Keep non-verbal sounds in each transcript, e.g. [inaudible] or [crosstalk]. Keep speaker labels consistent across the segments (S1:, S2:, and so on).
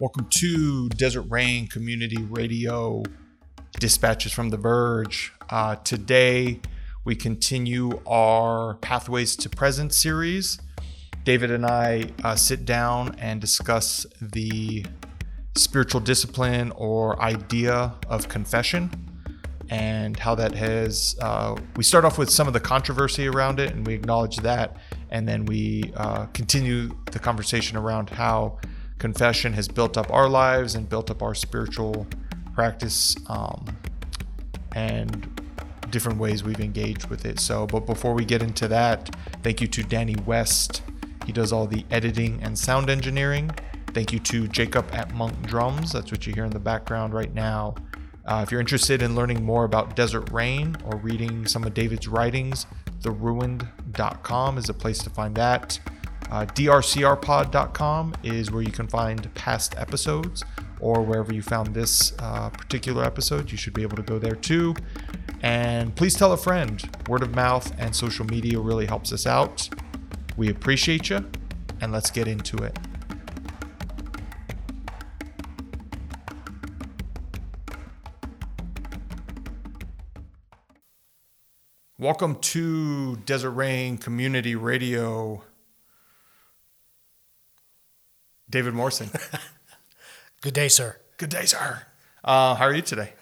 S1: Welcome to Desert Rain Community Radio Dispatches from the Verge. Uh, today, we continue our Pathways to Present series. David and I uh, sit down and discuss the spiritual discipline or idea of confession and how that has. Uh, we start off with some of the controversy around it and we acknowledge that. And then we uh, continue the conversation around how confession has built up our lives and built up our spiritual practice um, and different ways we've engaged with it. So, but before we get into that, thank you to Danny West. He does all the editing and sound engineering. Thank you to Jacob at Monk Drums. That's what you hear in the background right now. Uh, if you're interested in learning more about Desert Rain or reading some of David's writings, theruined.com is a place to find that. Uh, drcrpod.com is where you can find past episodes or wherever you found this uh, particular episode. You should be able to go there too. And please tell a friend. Word of mouth and social media really helps us out. We appreciate you, and let's get into it. Welcome to Desert Rain Community Radio. David Morrison. [laughs]
S2: Good day, sir.
S1: Good day, sir. Uh, how are you today?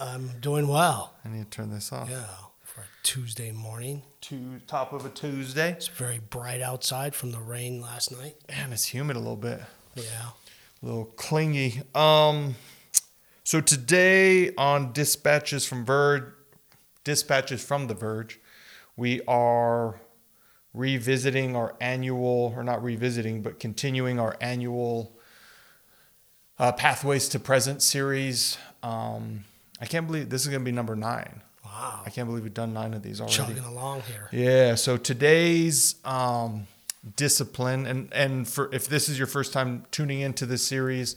S2: I'm doing well.
S1: I need to turn this off.
S2: Yeah, for a Tuesday morning.
S1: To top of a Tuesday.
S2: It's very bright outside from the rain last night.
S1: Man, it's humid a little bit.
S2: Yeah.
S1: A little clingy. Um, so today on dispatches from Verge, dispatches from the Verge, we are revisiting our annual, or not revisiting, but continuing our annual uh, Pathways to Present series. Um, I can't believe this is going to be number nine.
S2: Wow.
S1: I can't believe we've done nine of these already.
S2: Chugging along here.
S1: Yeah. So today's um, discipline, and and for if this is your first time tuning into this series,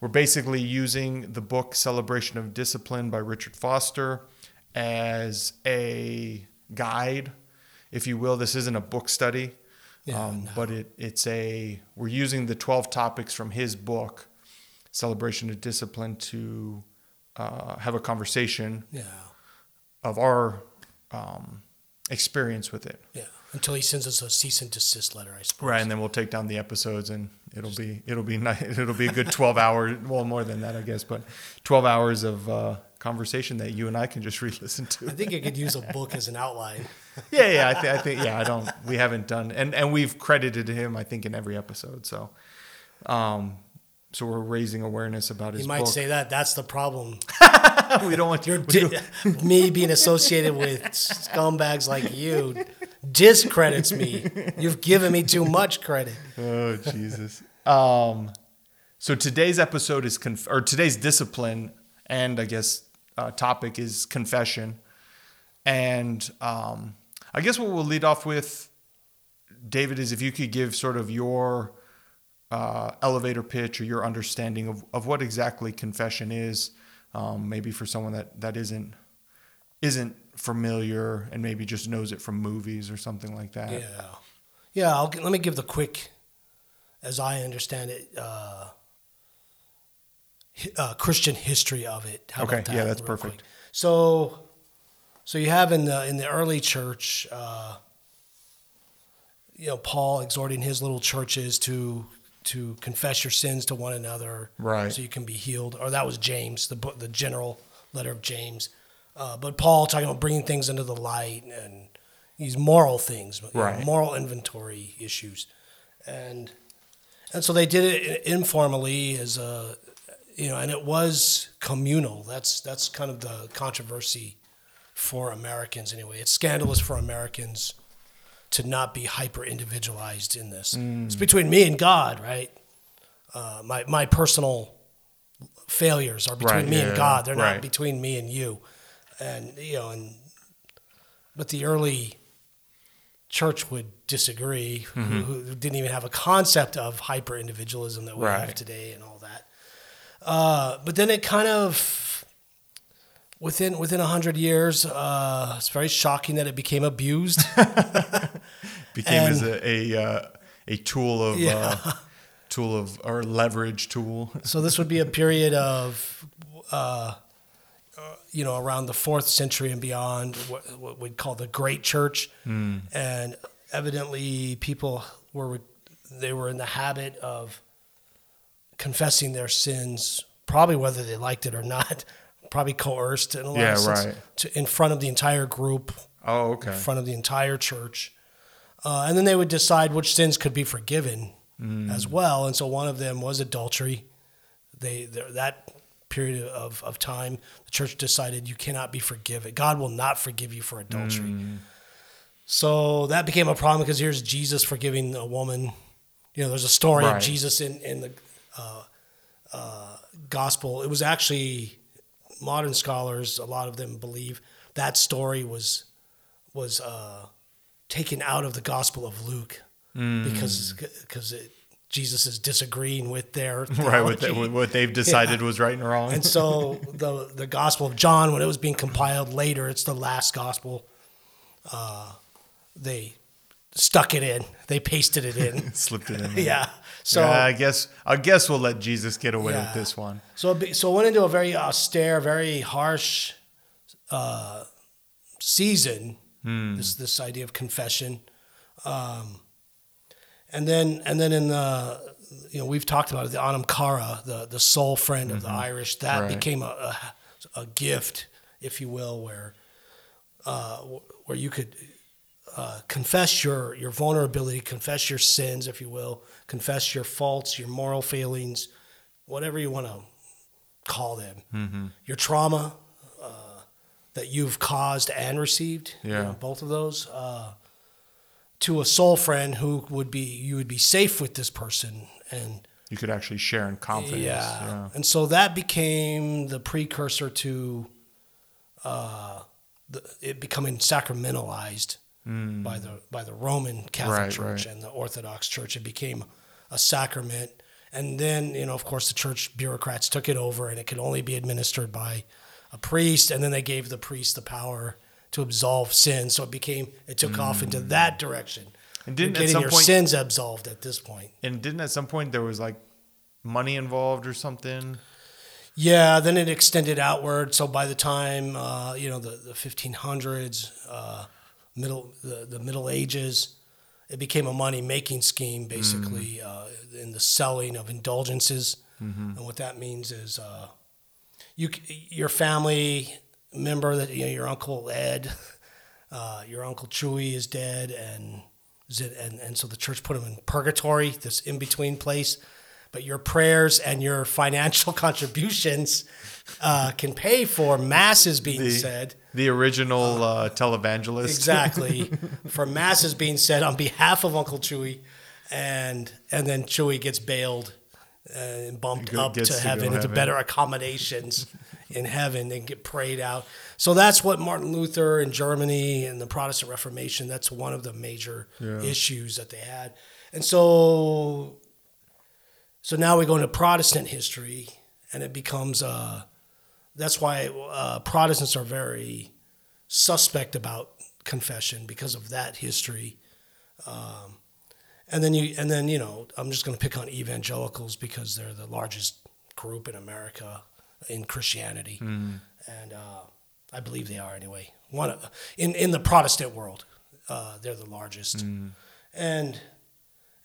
S1: we're basically using the book Celebration of Discipline by Richard Foster as a guide, if you will. This isn't a book study,
S2: Yeah,
S1: um,
S2: no.
S1: but it it's a we're using the twelve topics from his book, Celebration of Discipline, to uh, have a conversation
S2: Yeah.
S1: of our um, experience with it.
S2: Yeah. Until he sends us a cease and desist letter, I suppose.
S1: Right, and then we'll take down the episodes, and it'll be it'll be [laughs] nice. It'll be a good twelve hours, well, more than that, I guess, but twelve hours of uh, conversation that you and I can just [laughs] re-listen to.
S2: I think I could use a book as an outline. [laughs]
S1: yeah, yeah, I, th- I think yeah, I don't. We haven't done, and and we've credited him, I think, in every episode. So, um, so we're raising awareness about his
S2: You might
S1: book.
S2: say that that's the problem. [laughs]
S1: we don't want
S2: You're di- me being associated with scumbags like you discredits me. You've given me too much credit.
S1: Oh Jesus. Um, so today's episode is conf- or today's discipline, and I guess uh, topic is confession, and um, I guess what we'll lead off with, David, is if you could give sort of your uh, elevator pitch or your understanding of, of what exactly confession is, um, maybe for someone that that isn't isn't familiar and maybe just knows it from movies or something like that.
S2: Yeah, yeah. I'll, let me give the quick, as I understand it, uh, uh, Christian history of it. How
S1: Okay,
S2: that
S1: yeah, that's perfect.
S2: quick? So, so you have in the in the early church, uh, you know, Paul exhorting his little churches to to confess your sins to one another,
S1: Right.
S2: So you can be healed. Or that was James, the book, the general letter of James. Uh, but Paul talking about bringing things into the light and these moral things, you know,
S1: Right.
S2: moral inventory issues, and and so they did it informally as a you know, and it was communal. That's that's kind of the controversy for Americans anyway. It's scandalous for Americans to not be hyper individualized in this.
S1: Mm.
S2: It's between me and God, right? Uh, my my personal failures are between
S1: Right,
S2: me
S1: yeah,
S2: and God. They're
S1: right.
S2: not between me and you. And you know, and but the early church would disagree, who, who didn't even have a concept of hyper individualism that we have today and all that. Uh, but then it kind of within within a hundred years, uh, it's very shocking that it became abused. [laughs]
S1: became
S2: And-
S1: as a a, uh, a tool of
S2: Yeah.
S1: uh, tool of or leverage tool.
S2: So this would be a period of, uh, you know, around the fourth century and beyond, what, what we'd call the Great Church, and evidently people were they were in the habit of confessing their sins, probably whether they liked it or not, [laughs] probably coerced in a lot
S1: Yeah,
S2: of sense,
S1: right.
S2: to, in front of the entire group,
S1: Oh, okay.
S2: in front of the entire church. Uh, and then they would decide which sins could be forgiven as well. And so one of them was adultery. They that period of, of time, the church decided you cannot be forgiven. God will not forgive you for adultery. So that became a problem because here's Jesus forgiving a woman. You know, there's a story
S1: Right.
S2: of Jesus in in the uh, uh, gospel. It was actually modern scholars. A lot of them believe that story was was uh, taken out of the Gospel of Luke because because Jesus is disagreeing with their [laughs]
S1: Right,
S2: with
S1: what they've decided was right and wrong.
S2: And so [laughs] the the Gospel of John, when it was being compiled later, it's the last Gospel. Uh, they stuck it in. They pasted it in. [laughs]
S1: Slipped it in.
S2: yeah. So
S1: Yeah, I guess I guess we'll let Jesus get away
S2: Yeah.
S1: with this one.
S2: So be, so it went into a very austere, very harsh uh, season. This this idea of confession, um, and then and then in the you know we've talked about it, the Anam Cara, the the soul friend of the Irish, that
S1: Right.
S2: became a, a a gift, if you will, where uh, where you could uh, confess your your vulnerability, confess your sins, if you will, confess your faults, your moral failings, whatever you want to call them, your trauma uh, that you've caused and received, you
S1: Yeah.
S2: know, both of those, uh, to a soul friend who would be you would be safe with this person and.
S1: You could actually share in confidence.
S2: Yeah.
S1: Yeah.
S2: And so that became the precursor to uh, the, it becoming sacramentalized by the by the Roman Catholic
S1: Right,
S2: Church
S1: right.
S2: and the Orthodox Church. It became a sacrament. And then, you know, of course, the church bureaucrats took it over and it could only be administered by a priest. And then they gave the priest the power to absolve sins. So it became, it took off into that direction.
S1: And didn't
S2: getting
S1: some
S2: your
S1: point-
S2: sins absolved at this point.
S1: And didn't at some point there was like money involved or something?
S2: Yeah, then it extended outward. So by the time uh, you know the, the 1500s, uh, middle the, the Middle Ages, it became a money making scheme basically uh, in the selling of indulgences. And what that means is uh, you your family member that you know your uncle Ed, [laughs] uh, your uncle Chewy is dead, and is it, and and so the church put him in purgatory, this in between place. But your prayers and your financial [laughs] contributions uh, can pay for masses being
S1: The,
S2: said.
S1: the original uh, televangelist.
S2: Exactly, [laughs] for masses being said on behalf of Uncle Chewy, and and then Chewy gets bailed and bumped
S1: Go-
S2: up to
S1: to
S2: heaven into
S1: heaven.
S2: better accommodations in heaven and get prayed out. So that's what Martin Luther in Germany and the Protestant Reformation. That's one of the major
S1: Yeah.
S2: issues that they had, and so so now we go into Protestant history, and it becomes uh, that's why uh, Protestants are very suspect about confession because of that history. Um, and then you and then you know I'm just going to pick on evangelicals because they're the largest group in America in Christianity, and uh, I believe they are anyway. One of, in in the Protestant world, uh, they're the largest, and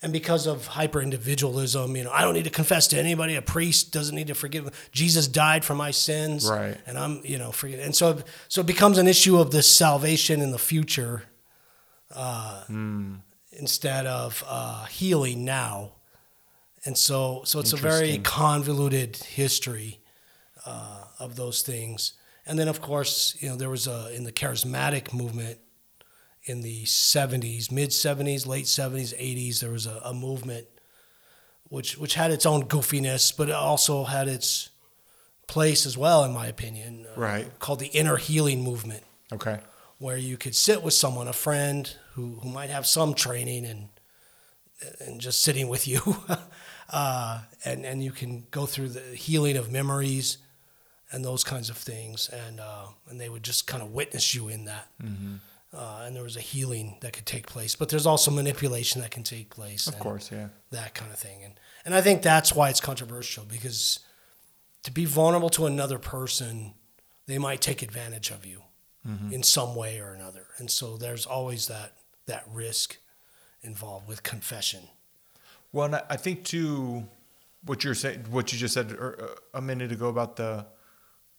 S2: and because of hyper individualism, you know, I don't need to confess to anybody. A priest doesn't need to forgive. Jesus died for my sins,
S1: Right.
S2: And I'm, you know, forgive. And so, so it becomes an issue of this salvation in the future, uh, instead of uh, healing now. And so, so it's a very convoluted history uh, of those things. And then, of course, you know, there was a in the charismatic movement in the 70s, mid 70s, late 70s, 80s, there was a, a movement which which had its own goofiness, but it also had its place as well, in my opinion. uh,
S1: Right.
S2: Called the inner healing movement,
S1: Okay.
S2: where you could sit with someone, a friend who, who might have some training and and just sitting with you, [laughs] uh, and and you can go through the healing of memories and those kinds of things, and uh, and they would just kind of witness you in that. Uh, and there was a healing that could take place, but there's also manipulation that can take place.
S1: Of course, yeah.
S2: that kind of thing. And and I think that's why it's controversial because to be vulnerable to another person, they might take advantage of you in some way or another, and so there's always that that risk involved with confession.
S1: Well, and I think too, what you're saying, what you just said er, a minute ago about the,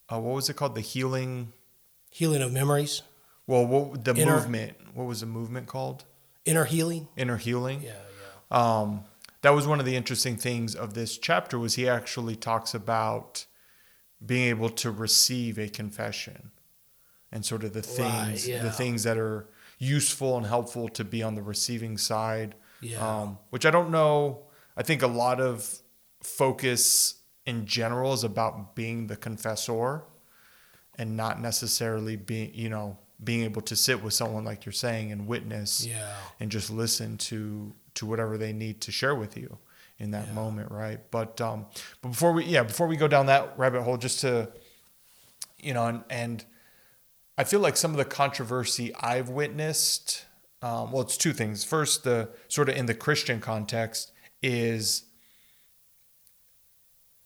S1: uh, what was it called, the healing?
S2: Healing of memories,
S1: Well, what the
S2: Inner-
S1: movement? What was the movement called?
S2: inner healing.
S1: Inner healing.
S2: Yeah, yeah.
S1: Um, that was one of the interesting things of this chapter was he actually talks about being able to receive a confession and sort of the things
S2: yeah.
S1: the things that are useful and helpful to be on the receiving side
S2: Yeah.
S1: um, which i don't know i think a lot of focus in general is about being the confessor and not necessarily being you know being able to sit with someone like you're saying and witness
S2: Yeah.
S1: and just listen to to whatever they need to share with you in that
S2: Yeah.
S1: moment right but um but before we yeah before we go down that rabbit hole just to you know and and i feel like some of the controversy i've witnessed um, well it's two things first the sort of in the christian context is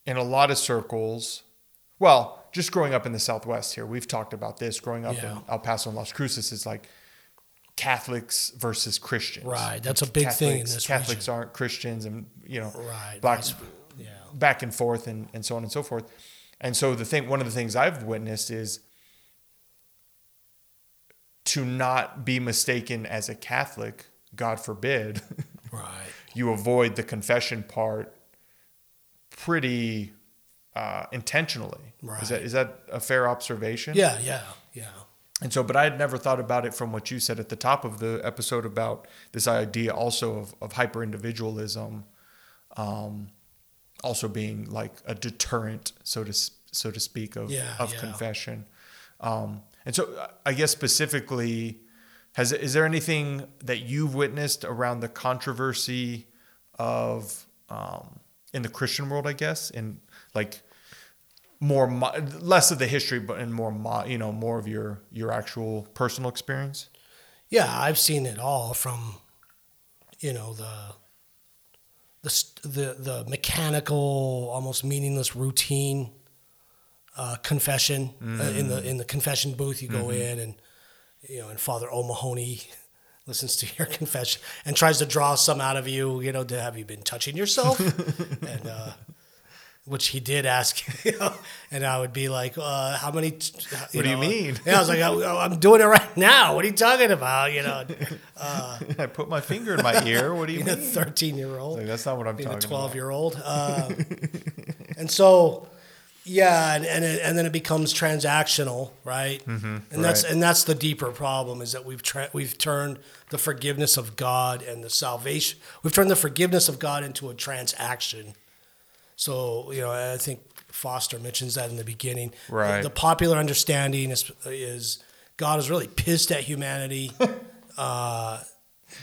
S1: in a lot of circles well just growing up in the southwest here we've talked about this growing up
S2: Yeah.
S1: in el paso and las cruces is like catholics versus christians
S2: Right, that's a big thing in
S1: Catholics-
S2: this
S1: catholics aren't christians and you know
S2: Right.
S1: black
S2: vice- Yeah.
S1: back and forth and, and so on and so forth. And so the thing, one of the things I've witnessed is to not be mistaken as a Catholic, God forbid, [laughs]
S2: Right.
S1: you avoid the confession part pretty uh, intentionally. Is that
S2: Right.
S1: is that a fair observation?
S2: Yeah. Yeah. Yeah.
S1: And so, but I had never thought about it from what you said at the top of the episode about this idea also of, of hyper individualism, um, also being like a deterrent, so to so to speak, of
S2: Yeah,
S1: of
S2: yeah.
S1: confession. Um, and so, I guess specifically, has is there anything that you've witnessed around the controversy of um, in the Christian world? I guess in like more mo- less of the history, but in more mo- you know more of your your actual personal experience.
S2: Yeah, I've seen it all from, you know, the the the the mechanical, almost meaningless routine uh, confession uh, in the in the confession booth. You go in and you know, and Father O'Mahony [laughs] listens to your confession and tries to draw some out of you. You know, to have you been touching yourself, [laughs] and uh, which he did ask. [laughs] You know, and I would be like, uh, "How many?" t-
S1: What do you mean?
S2: Yeah, I was like, "I- "I'm doing it right [laughs] now. What are you talking about?" You know, [laughs]
S1: I put my finger in my ear. What do you
S2: a
S1: mean?
S2: 13 year old,
S1: Like, that's not what I'm
S2: being a
S1: talking
S2: 12 year old. Uh, and so, yeah, and and, it, and then it becomes transactional, right? Mm-hmm, and that's and that's the deeper problem is that we've tra- we've turned the forgiveness of God and the salvation. We've turned the forgiveness of God into a transaction. So you know, I think Foster mentions that in the beginning.
S1: Right.
S2: The, the popular understanding is is God is really pissed at humanity. [laughs] uh,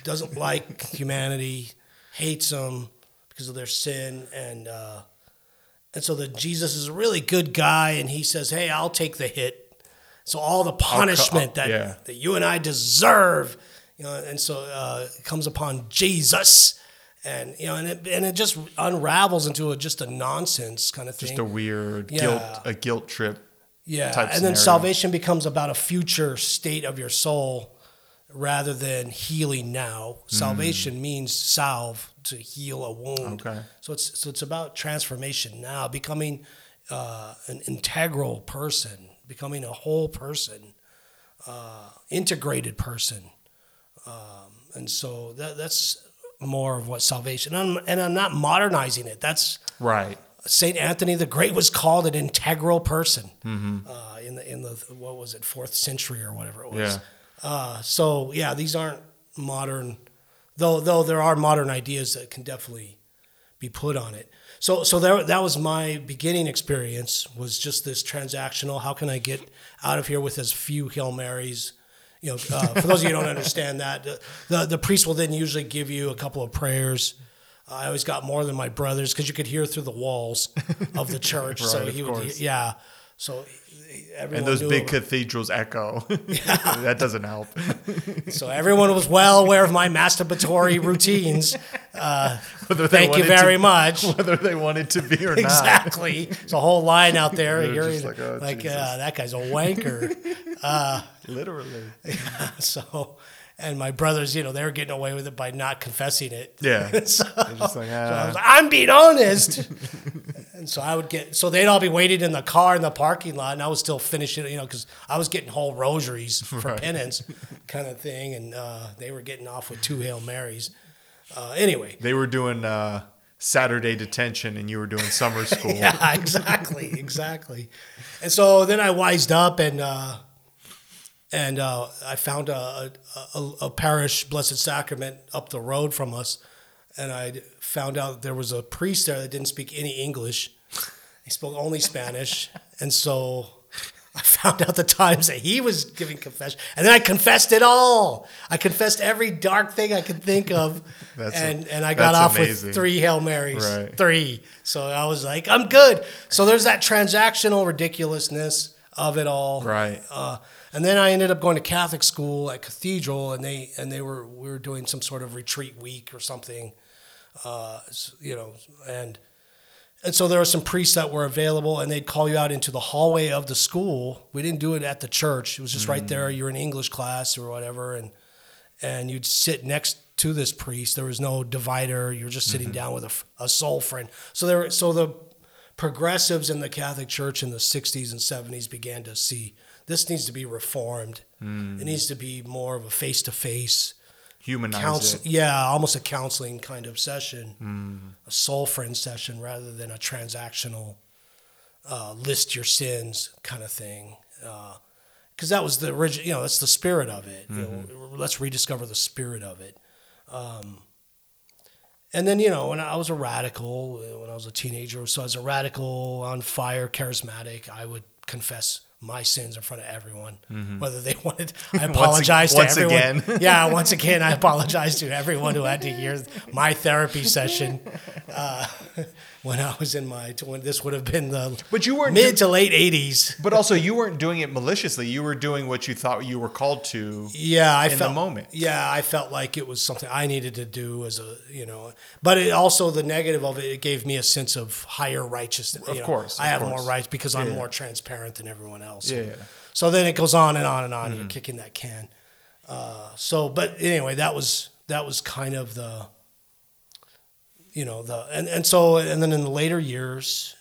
S2: doesn't like humanity, hates them because of their sin, and uh, and so the Jesus is a really good guy, and he says, "Hey, I'll take the hit." So all the punishment that
S1: yeah.
S2: that you and I deserve, you know, and so uh, comes upon Jesus, and you know, and it and it just unravels into a, just a nonsense kind of thing.
S1: Just a weird
S2: Yeah.
S1: guilt, a guilt trip.
S2: Yeah,
S1: type
S2: and then salvation becomes about a future state of your soul rather than healing now. Salvation means salve to heal a wound.
S1: Okay.
S2: So it's so it's about transformation now, becoming uh, an integral person, becoming a whole person, uh, integrated person, um, and so that that's more of what salvation. And I'm, and I'm not modernizing it. That's
S1: Right.
S2: Saint Anthony the Great was called an integral person
S1: Mm-hmm.
S2: uh, in the in the what was it fourth century or whatever it was.
S1: Yeah.
S2: Uh, so yeah, these aren't modern, though. Though there are modern ideas that can definitely be put on it. So so there that was my beginning experience was just this transactional. How can I get out of here with as few hail marys? You know, uh, for those of you who don't understand that, the, the the priest will then usually give you a couple of prayers. I always got more than my brothers because you could hear through the walls of the [laughs] church. so
S1: Right, of
S2: he would,
S1: course.
S2: yeah. So everyone
S1: And those big
S2: it.
S1: cathedrals echo. [laughs] [laughs] that doesn't help. [laughs]
S2: So everyone was well aware of my masturbatory routines.
S1: Whether
S2: Thank you very
S1: to,
S2: much.
S1: Whether they wanted to be or not.
S2: Exactly. There's a whole line out there. You're
S1: just like, oh,
S2: like uh, that guy's a wanker.
S1: Literally.
S2: Yeah, so, and my brothers, you know, they were getting away with it by not confessing it.
S1: Yeah.
S2: so,
S1: They're just like,
S2: I
S1: ah.
S2: was like, I'm being honest. And so I would get, so they'd all be waiting in the car in the parking lot, and I was still finishing, you know, because I was getting whole rosaries [laughs] for
S1: Right.
S2: penance kind of thing, and uh, they were getting off with two Hail Marys. Uh, anyway,
S1: They were doing uh, Saturday detention and you were doing summer [laughs] school.
S2: yeah, exactly, [laughs] exactly. And so then I wised up and uh, and uh, I found a, a, a parish Blessed Sacrament up the road from us, and I found out there was a priest there that didn't speak any English. He spoke only Spanish, [laughs] and so I found out the times that he was giving confession, and then I confessed it all. I confessed every dark thing I could think of, [laughs]
S1: That's a-
S2: and and I got off
S1: amazing.
S2: with three Hail Marys,
S1: Right.
S2: three. So I was like, I'm good. So there's that transactional ridiculousness of it all,
S1: Right.
S2: Uh, and then I ended up going to Catholic school at Cathedral, and they and they were we were doing some sort of retreat week or something, uh, you know, and and so there were some priests that were available, and they'd call you out into the hallway of the school. We didn't do it at the church; it was just right there. You're in English class or whatever, and and you'd sit next to this priest. There was no divider. You're just sitting down with a soul friend. So there, so the progressives in the Catholic Church in the '60s and '70s began to see this needs to be reformed. It needs to be more of a face-to-face
S1: Humanize
S2: counsel. Yeah, almost a counseling kind of session, a soul friend session, rather than a transactional uh, list your sins kind of thing. Because that was the original, you know, that's the spirit of it. You know, let's rediscover the spirit of it. Um, and then, you know, when I was a radical, uh, when I was a teenager, so as a radical, on fire, charismatic, I would confess my sins in front of everyone, whether they [laughs] wanted. I apologize
S1: once
S2: to everyone.
S1: again. [laughs]
S2: yeah, once again, I apologize to everyone who had to hear my therapy session uh, [laughs] when I was in my. When this would have been the
S1: But you weren't
S2: mid
S1: do-
S2: to late '80s.
S1: But also, you weren't doing it maliciously. You were doing what you thought you were called to.
S2: Yeah, I
S1: in the
S2: felt
S1: moment.
S2: Yeah, I felt like it was something I needed to do as a you know. But it also the negative of it, it gave me a sense of higher righteousness.
S1: Of
S2: you know.
S1: course,
S2: I
S1: of
S2: have more rights because I'm
S1: Yeah.
S2: more transparent than everyone else.
S1: Yeah, yeah.
S2: So then it goes on and on and on.
S1: Mm-hmm.
S2: You're kicking that can. Uh, so, but anyway, that was that was kind of the. You know the and and so and then in the later years,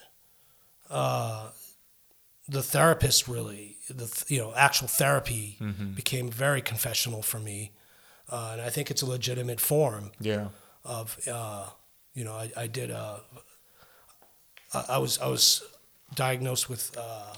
S2: uh, the therapist really the you know actual therapy
S1: Mm-hmm.
S2: became very confessional for me, uh, and I think it's a legitimate form
S1: Yeah.
S2: of uh, you know I, I did uh, I, I was I was diagnosed with uh,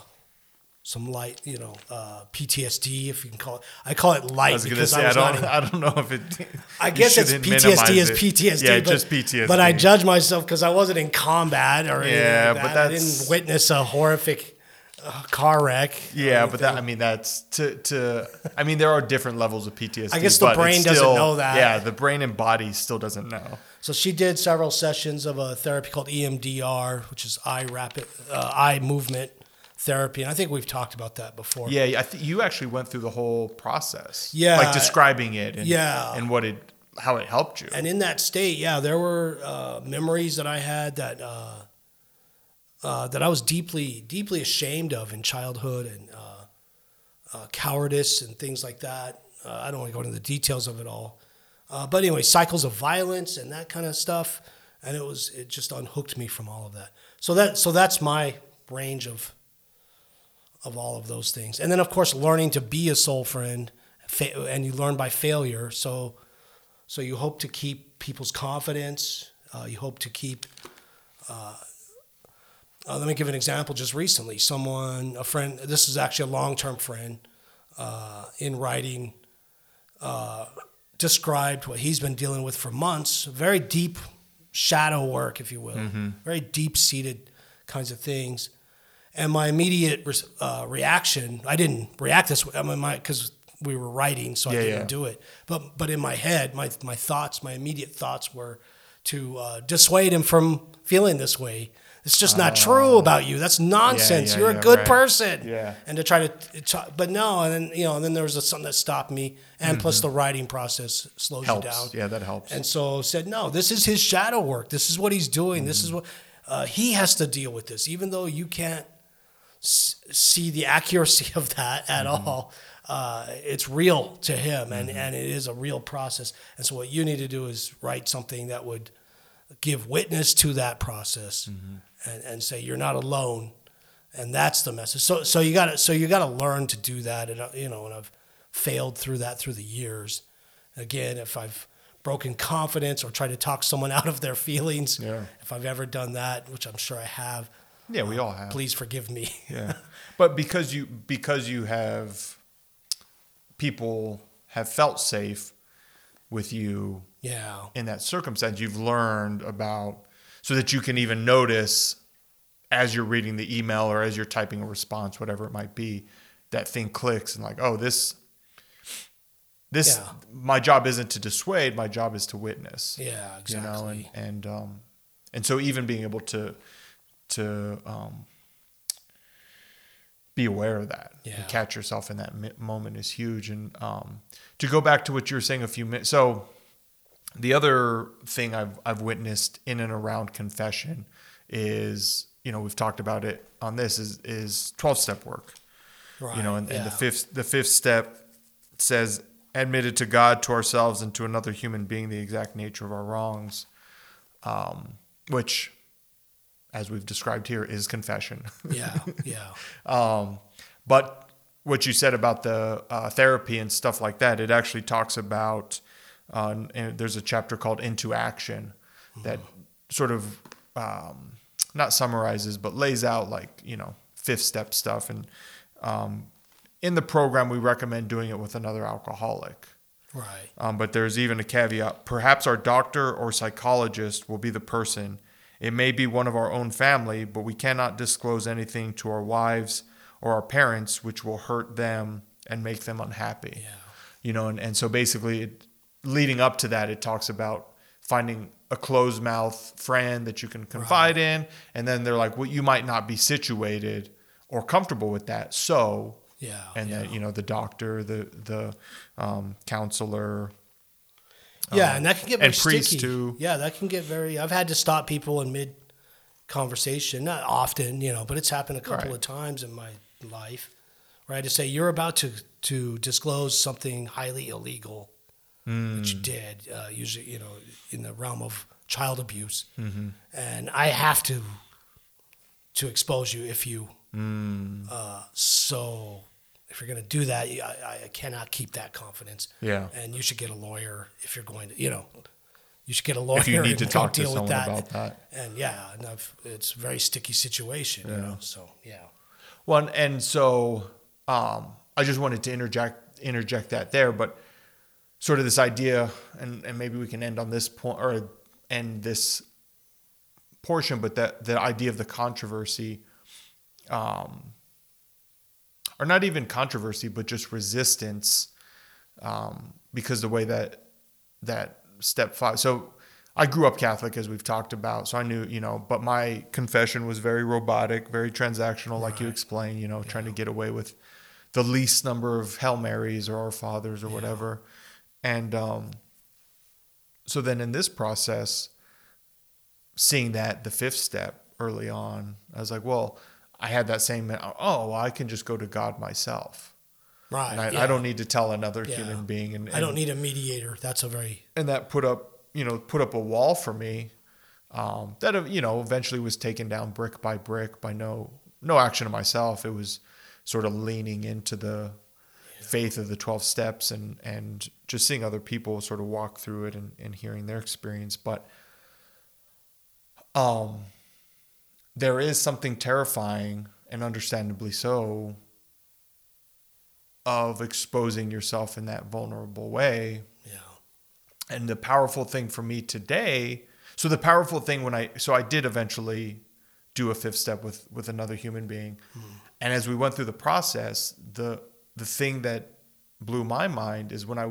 S2: some light you know uh, PTSD if you can call it I call it
S1: I
S2: light
S1: was
S2: because
S1: say
S2: I
S1: I,
S2: was not
S1: don't. [laughs] I don't know if it.
S2: I guess it's PTSD is
S1: it.
S2: PTSD.
S1: Yeah,
S2: but,
S1: just PTSD.
S2: But I judge myself because I wasn't in combat or anything
S1: Yeah,
S2: like
S1: but
S2: that. I didn't witness a horrific uh, car wreck.
S1: Yeah, but that I mean that's to to I mean there are different levels of PTSD.
S2: I guess the brain doesn't
S1: still-
S2: know that.
S1: Yeah, the brain and body still doesn't know.
S2: So she did several sessions of a therapy called EMDR, which is eye rapid uh, eye movement therapy, and I think we've talked about that before.
S1: Yeah, I think you actually went through the whole process.
S2: Yeah.
S1: like describing it. And,
S2: Yeah.
S1: and what it how it helped you.
S2: And in that state, yeah, there were uh, memories that I had that uh, uh, that I was deeply, deeply ashamed of in childhood, and uh, uh, cowardice and things like that. Uh, I don't want to go into the details of it all, uh, but anyway, cycles of violence and that kind of stuff, and it was it just unhooked me from all of that. So that so that's my range of of all of those things, and then of course learning to be a soul friend, fa- and you learn by failure. So. So you hope to keep people's confidence. Uh, you hope to keep. Uh, uh, let me give an example. Just recently, someone, a friend. This is actually a long-term friend. Uh, in writing, uh, described what he's been dealing with for months. Very deep shadow work, if you will. Very deep-seated kinds of things. And my immediate re- uh, reaction, I didn't react this way. I mean, my because we were writing, so I didn't
S1: yeah.
S2: do it. But but in my head, my my thoughts, my immediate thoughts were to uh, dissuade him from feeling this way. it's just not true about you. That's nonsense.
S1: yeah,
S2: You're
S1: yeah,
S2: a good
S1: right.
S2: person.
S1: Yeah.
S2: And to try to, but no, and then you know, and then there was something that stopped me, and plus the writing process slows
S1: Mm-hmm. Helps.
S2: you down.
S1: Yeah, that helps.
S2: And so said, no, this is his shadow work. This is what he's doing. This
S1: Mm-hmm.
S2: is what uh, he has to deal with this, even though you can't s- see the accuracy [laughs] of that at
S1: Mm-hmm.
S2: all. Uh, it's real to him, and,
S1: Mm-hmm.
S2: and it is a real process. And so, what you need to do is write something that would give witness to that process,
S1: Mm-hmm.
S2: and, and say you're not alone, and that's the message. So, so you got to so you got to learn to do that, and uh, you know, and I've failed through that through the years. Again, if I've broken confidence or tried to talk someone [laughs] out of their feelings,
S1: Yeah.
S2: if I've ever done that, which I'm sure I have,
S1: yeah, we all have.
S2: please forgive me.
S1: Yeah. [laughs] But because you because you have people have felt safe with you
S2: yeah,
S1: in that circumstance, you've learned about so that you can even notice as you're reading the email or as you're typing a response, whatever it might be, that thing clicks and like, oh, this this
S2: Yeah.
S1: my job isn't to dissuade, my job is to witness.
S2: yeah, exactly.
S1: You know, and and um and so even being able to to um be aware of that
S2: Yeah.
S1: and catch yourself in that moment is huge and um to go back to what you were saying a few minutes so the other thing I've I've witnessed in and around confession is you know we've talked about it on this is is 12 step work
S2: right.
S1: you know and, and the fifth the fifth step says admitted to god to ourselves and to another human being the exact nature of our wrongs um, which as we've described here is confession [laughs]
S2: yeah, yeah,
S1: um, but what you said about the uh, therapy and stuff like that, it actually talks about, uh, and there's a chapter called Into Action that sort of um, not summarizes, but lays out like, you know, fifth step stuff. And um, in the program, we recommend doing it with another alcoholic.
S2: right.
S1: Um, but there's even a caveat. Perhaps our doctor or psychologist will be the person. It may be one of our own family, but we cannot disclose anything to our wives or our parents which will hurt them and make them unhappy.
S2: Yeah.
S1: You know, and, and so basically, it, leading up to that, it talks about finding a closed mouth friend that you can confide in. And then they're like, well, you might not be situated or comfortable with that. So,
S2: Yeah,
S1: and
S2: yeah.
S1: then, you know, the doctor, the, the um, counselor,
S2: Yeah, and that can get very
S1: and priests,
S2: sticky.
S1: too.
S2: Yeah, that can get very. I've had to stop people in mid conversation, not often, you know, but it's happened a couple
S1: Right.
S2: of times in my life, right? To say, "You're about to to disclose something highly illegal that you
S1: Hmm.
S2: did, uh, usually, you know, in the realm of child abuse,
S1: Mm-hmm.
S2: and I have to to expose you if you."
S1: Hmm.
S2: Uh, so. If you're going to do that, I, I cannot keep that confidence
S1: Yeah.
S2: and you should get a lawyer if you're going to, you know, you should get a lawyer
S1: if you need to talk to someone
S2: that.
S1: about that.
S2: And yeah, and I've, it's a very sticky situation, you know. So yeah,
S1: Well, and- and so um, I just wanted to interject interject that there, but sort of this idea, and, and maybe we can end on this point or end this portion, but that the idea of the controversy, um, or not even controversy, but just resistance, um, because the way that that step five. So I grew up Catholic, as we've talked about, so I knew, you know, but my confession was very robotic, very transactional, like you explained, you know, trying to get away with the least number of Hail Marys or Our Fathers or whatever. And um, so then in this process, seeing that the fifth step early on, I was like, well, I had that same, oh, well, I can just go to God myself.
S2: right.
S1: I,
S2: yeah.
S1: I don't need to tell another
S2: Yeah.
S1: human being. And,
S2: I don't need a mediator. That's a very
S1: and that put up you know put up a wall for me um, that you know eventually was taken down brick by brick by no no action of myself it was sort of leaning into the faith of the 12 steps and and just seeing other people sort of walk through it and, and hearing their experience but um there is something terrifying and understandably so of exposing yourself in that vulnerable way.
S2: Yeah,
S1: and the powerful thing for me today so the powerful thing when i so i did eventually do a fifth step with with another human being. Hmm. And as we went through the process the the thing that blew my mind is when i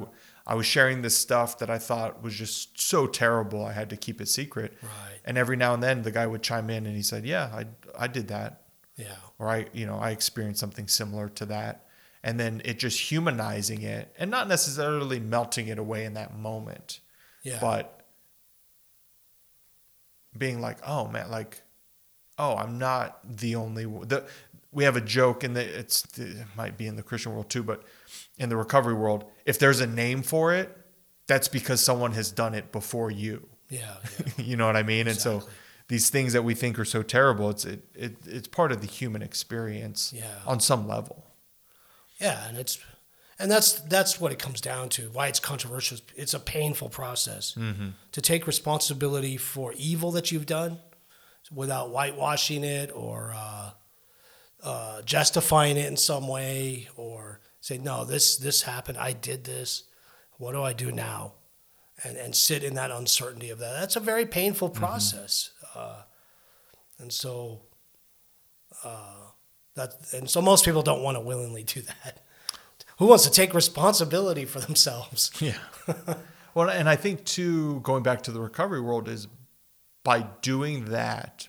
S1: I was sharing this stuff that I thought was just so terrible. I had to keep it secret.
S2: Right.
S1: And every now and then the guy would chime in and he said, "Yeah, I I did that."
S2: Yeah.
S1: Or I, you know, I experienced something similar to that. And then it just humanizing it and not necessarily melting it away in that moment,
S2: Yeah.
S1: but being like, "Oh man, like oh, I'm not the only one." The we have a joke in the it's it might be in the Christian world too, but in the recovery world, if there's a name for it, that's because someone has done it before you.
S2: yeah. yeah. [laughs]
S1: you know what I mean? And so these things that we think are so terrible, it's it, it it's part of the human experience
S2: Yeah.
S1: on some level.
S2: Yeah, and it's and that's that's what it comes down to. Why it's controversial. It's a painful process to take responsibility for evil that you've done without whitewashing it or uh, uh, justifying it in some way, or say no, this this happened. I did this. What do I do now? And and sit in that uncertainty of that. That's a very painful process. Uh, and so uh, that and so most people don't want to willingly do that. Who wants to take responsibility for themselves? [laughs]
S1: Yeah. well, and I think too, going back to the recovery world, is by doing that.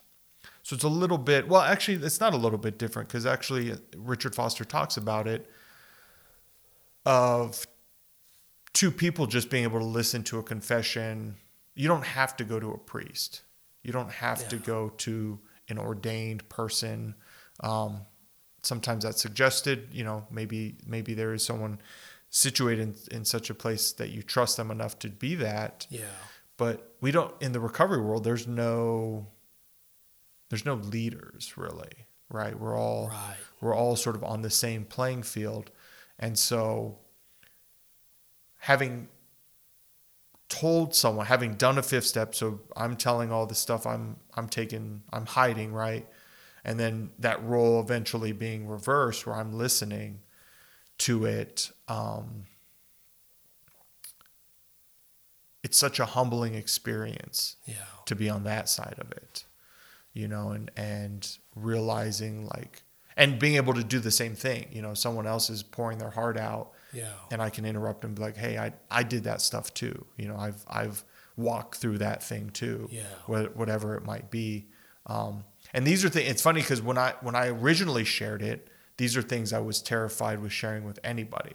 S1: So it's a little bit. Well, actually, it's not a little bit different because actually, Richard Foster talks about it of two people just being able to listen to a confession. You don't have to go to a priest. You don't have to go to an ordained person. Um, sometimes that's suggested. You know, maybe maybe there is someone situated in, in such a place that you trust them enough to be that.
S2: Yeah,
S1: But we don't in the recovery world. There's no there's no leaders really, right? We're all
S2: right.
S1: we're all sort of on the same playing field. And so having told someone, having done a fifth step, so I'm telling all the stuff I'm I'm taking, I'm hiding, right? And then that role eventually being reversed where I'm listening to it. Um, it's such a humbling experience
S2: Yeah,
S1: to be on that side of it you know and and realizing like and being able to do the same thing you know someone else is pouring their heart out
S2: yeah,
S1: and i can interrupt and be like hey i i did that stuff too you know i've i've walked through that thing too
S2: Yeah.
S1: wha- whatever it might be um and these are things it's funny because when i when i originally shared it these are things i was terrified with sharing with anybody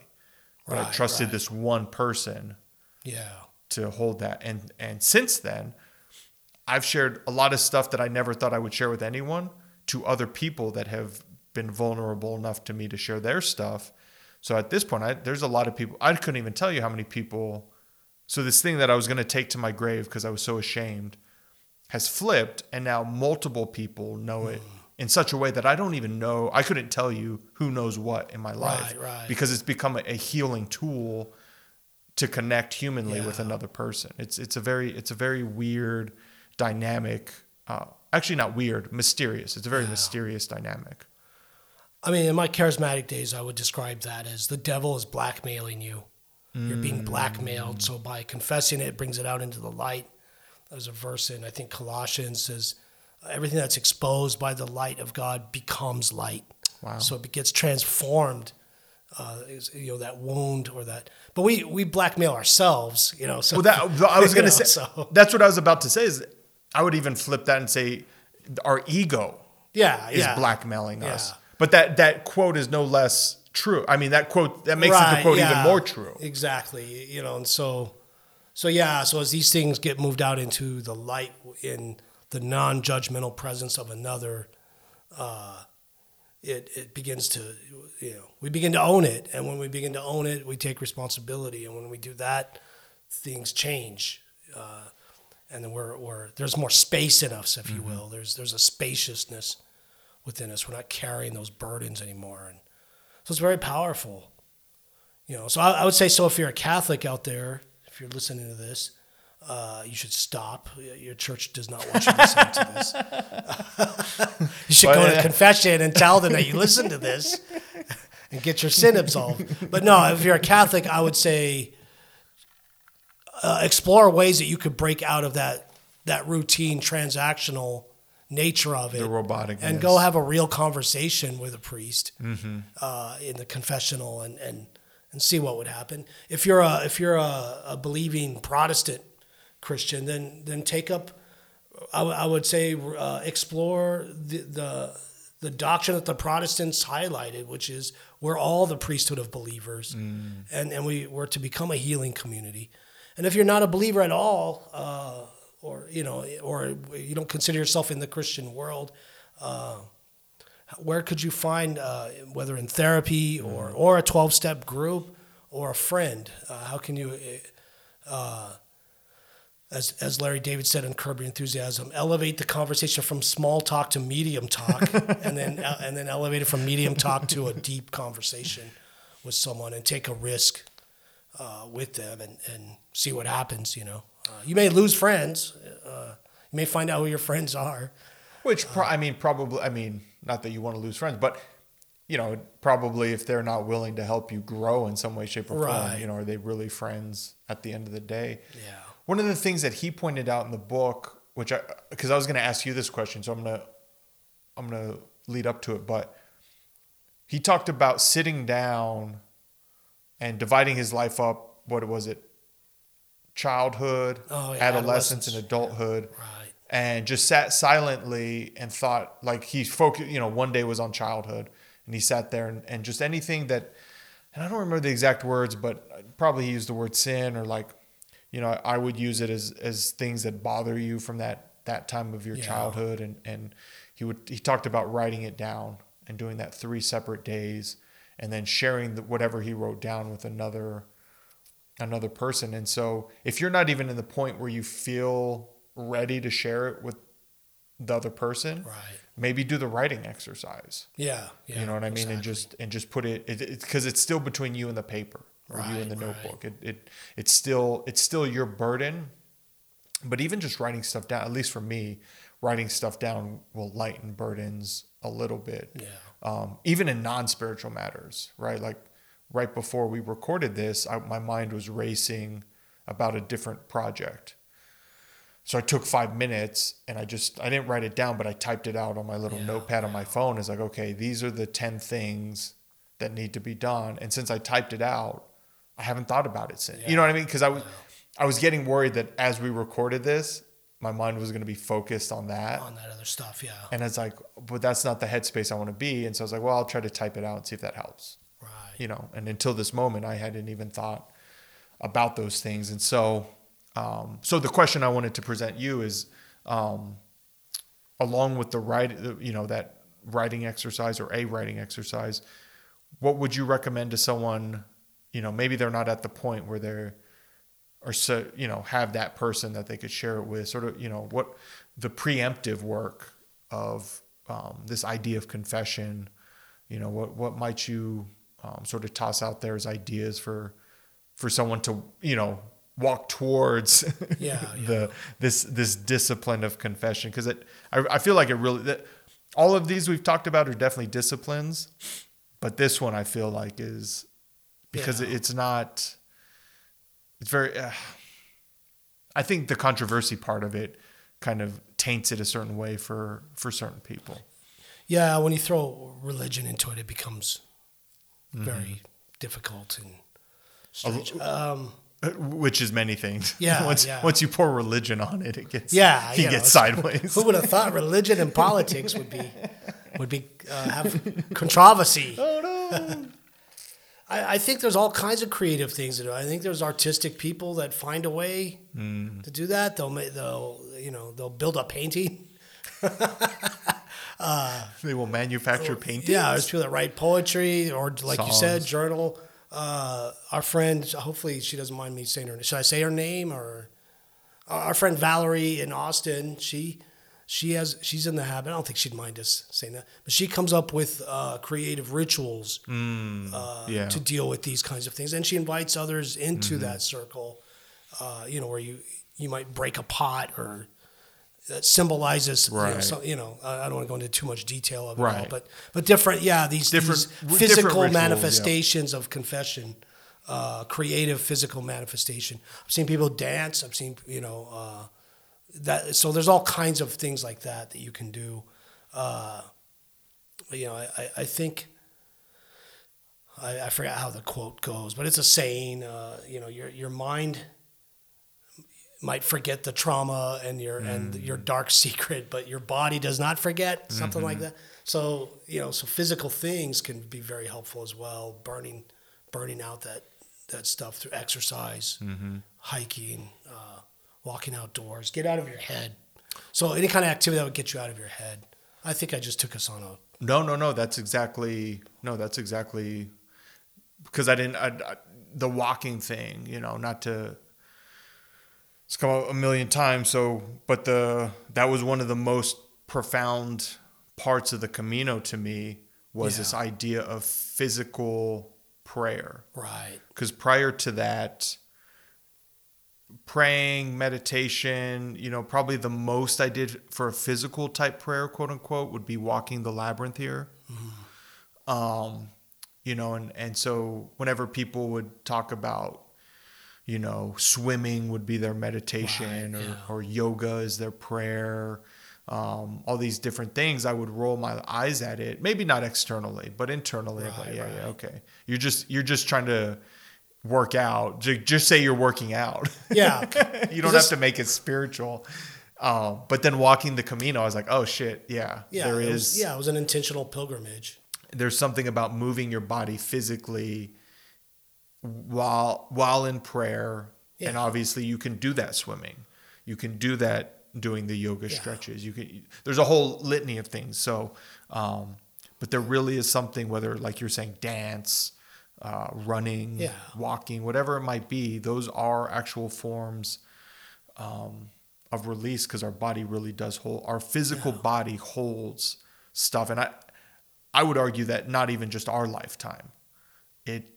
S1: but i trusted
S2: right.
S1: this one person
S2: yeah,
S1: to hold that. And and since then, I've shared a lot of stuff that I never thought I would share with anyone to other people that have been vulnerable enough to me to share their stuff. So at this point, I, there's a lot of people. I couldn't even tell you how many people. So this thing that I was going to take to my grave because I was so ashamed has flipped, and now multiple people know it [sighs] in such a way that I don't even know. I couldn't tell you who knows what in my life
S2: Right, right.
S1: because it's become a, a healing tool to connect humanly with another person. It's it's a very it's a very weird dynamic. Uh, actually, not weird, mysterious. It's a very
S2: Yeah.
S1: mysterious dynamic.
S2: I mean, in my charismatic days, I would describe that as the devil is blackmailing you. You're being blackmailed. So by confessing it, it brings it out into the light. There's a verse in I think Colossians says, "Everything that's exposed by the light of God becomes light."
S1: Wow.
S2: So it gets transformed. Uh, you know that wound or that, but we we blackmail ourselves. You know, so
S1: Well, that I was [laughs] going to say.
S2: so-
S1: That's what I was about to say. Is I would even flip that and say our ego
S2: yeah,
S1: is
S2: yeah.
S1: blackmailing us.
S2: Yeah.
S1: But that that quote is no less true. I mean, that quote that makes the
S2: Right,
S1: quote even more true.
S2: Exactly. You know, and so, so yeah. So as these things get moved out into the light in the non-judgmental presence of another, uh, it it begins to, you know, we begin to own it, and when we begin to own it, we take responsibility, and when we do that, things change. Uh, and then we're, we're there's more space in us, if you will. There's there's a spaciousness within us. We're not carrying those burdens anymore, and so it's very powerful. You know, so I, I would say so. If you're a Catholic out there, if you're listening to this, uh, you should stop. Your church does not want you listening to this. [laughs] you should go to confession and tell them that you listen to this [laughs] and get your sin absolved. But no, if you're a Catholic, I would say uh, explore ways that you could break out of that that routine transactional nature of it
S1: The robotic
S2: and go have a real conversation with a priest
S1: Mm-hmm.
S2: uh, in the confessional and, and and see what would happen. If you're a if you're a, a believing Protestant Christian, then then take up. I, w- I would say uh, explore the, the the doctrine that the Protestants highlighted, which is we're all the priesthood of believers, and and we we're to become a healing community. And if you're not a believer at all, uh, or you know, or you don't consider yourself in the Christian world, uh, where could you find, uh, whether in therapy or or a twelve step group or a friend? Uh, how can you? Uh, as, as Larry David said in Curb Your Enthusiasm, elevate the conversation from small talk to medium talk, [laughs] and then and then elevate it from medium talk to a deep conversation with someone, and take a risk uh, with them, and, and see what happens. You know, uh, you may lose friends, uh, you may find out who your friends are.
S1: Which pro- I mean, probably. I mean, not that you want to lose friends, but you know, probably if they're not willing to help you grow in some way, shape, or form, you know, are they really friends at the end of the day?
S2: Yeah.
S1: One of the things that he pointed out in the book, which I, because I was going to ask you this question, so I'm gonna, I'm gonna lead up to it, but he talked about sitting down and dividing his life up. What was it? Childhood,
S2: Oh, yeah,
S1: adolescence, and adulthood
S2: Right.
S1: and just sat silently and thought like he focused you know one day was on childhood and he sat there and, and just anything that and i don't remember the exact words but probably he used the word sin or like you know i would use it as as things that bother you from that that time of your
S2: Yeah.
S1: childhood and and he would he talked about writing it down and doing that three separate days and then sharing the, whatever he wrote down with another another person. And so if you're not even in the point where you feel ready to share it with the other person,
S2: Right.
S1: maybe do the writing exercise.
S2: Yeah. yeah
S1: you know what I mean? And just and just put it it's because it's still between you and the paper or you and the
S2: Right, right.
S1: notebook. It, it it's still it's still your burden. But even just writing stuff down, at least for me, writing stuff down will lighten burdens a little bit
S2: Yeah.
S1: um, even in non-spiritual matters right like right before we recorded this I, my mind was racing about a different project. So i took five minutes and i just i didn't write it down but i typed it out on my little
S2: Yeah,
S1: notepad on my phone. It's like okay these are the 10 things that need to be done. And since i typed it out i haven't thought about it since. You know what i mean? Because i was i was getting worried that as we recorded this my mind was going to be focused on that.
S2: On that other stuff. Yeah.
S1: and it's like, but that's not the headspace I want to be. And so I was like, well, I'll try to type it out and see if that helps. You know, and until this moment, I hadn't even thought about those things. And so, um, so the question I wanted to present you is, um, along with the write, you know, that writing exercise or a writing exercise, what would you recommend to someone? You know, maybe they're not at the point where they're or so you know have that person that they could share it with sort of you know what the preemptive work of um, this idea of confession you know what what might you um, sort of toss out there as ideas for for someone to you know walk towards [laughs]
S2: Yeah, yeah.
S1: the this this discipline of confession because it I, I feel like it really that all of these we've talked about are definitely disciplines but this one I feel like is because
S2: Yeah.
S1: it's not it's very uh, i think the controversy part of it kind of taints it a certain way for for certain people
S2: Yeah. When you throw religion into it, it becomes. Very difficult and strange. Um,
S1: Uh, which is many things [laughs]
S2: Yeah,
S1: once
S2: yeah.
S1: once you pour religion on it it gets
S2: yeah.
S1: he
S2: you know,
S1: gets sideways
S2: Who would have thought religion and politics would be would be uh, have controversy? [laughs]
S1: oh no [laughs]
S2: I, I think there's all kinds of creative things to do. I think there's artistic people that find a way
S1: Hmm.
S2: to do that. They'll make they'll you know they'll build a painting.
S1: They will manufacture paintings
S2: Yeah, there's people that write poetry or like you said, journal. Uh, our friend, hopefully she doesn't mind me saying her. Should I say her name or our friend Valerie in Austin? She she has she's in the habit. I don't think she'd mind us saying that, but she comes up with uh, creative rituals uh,
S1: Mm, yeah.
S2: to deal with these kinds of things, and she invites others into that circle. Uh, you know, where you you might break a pot or that symbolizes you know,
S1: Right.
S2: you know I don't want to go into too much detail of it all,
S1: Right.
S2: but but different yeah these
S1: Different-
S2: these
S1: different
S2: physical
S1: rituals, yeah.
S2: manifestations of confession, uh, creative physical manifestation. I've seen people dance. I've seen you know uh, that. So there's all kinds of things like that that you can do. Uh, you know, I, I, I think I, I forget how the quote goes, but it's a saying. Uh, you know, your your mind might forget the trauma and your and mm. your dark [laughs] secret, but your body does not forget something like mm-hmm. that. So you know, so physical things can be very helpful as well. Burning, burning out that that stuff through exercise, mm-hmm. hiking, uh, walking outdoors. Get out of your head. So any kind of activity that would get you out of your head. I think I just took us on a
S1: No, no, no. That's exactly no. That's exactly because I didn't I, I, the walking thing. You know, not to. It's come out a million times. So, but the that was one of the most profound parts of the Camino to me was
S2: Yeah.
S1: this idea of physical prayer.
S2: right.
S1: Because prior to that, praying, meditation, you know, probably the most I did for a physical type prayer, quote unquote, would be walking the labyrinth here. Um, you know, and, and so whenever people would talk about, you know, swimming would be their meditation
S2: Right,
S1: or,
S2: yeah.
S1: or yoga is their prayer. Um, all these different things, I would roll my eyes at it. Maybe not externally, but internally. Like, yeah,
S2: right.
S1: yeah, okay. You're just you're just trying to work out. Just say you're working out.
S2: Yeah. [laughs]
S1: you don't have to make it spiritual. Um, but then walking the Camino, I was like, oh shit, yeah,
S2: Yeah,
S1: there is.
S2: was, yeah, it was an intentional pilgrimage.
S1: There's something about moving your body physically while while in prayer, and obviously you can do that swimming. You can do that doing the yoga
S2: Yeah.
S1: stretches. You can. There's a whole litany of things. So, um, but there really is something, whether like you're saying, dance, uh, running,
S2: Yeah.
S1: walking, whatever it might be. Those are actual forms um, of release because our body really does hold. Our physical body holds stuff, and I, I would argue that not even just our lifetime, it.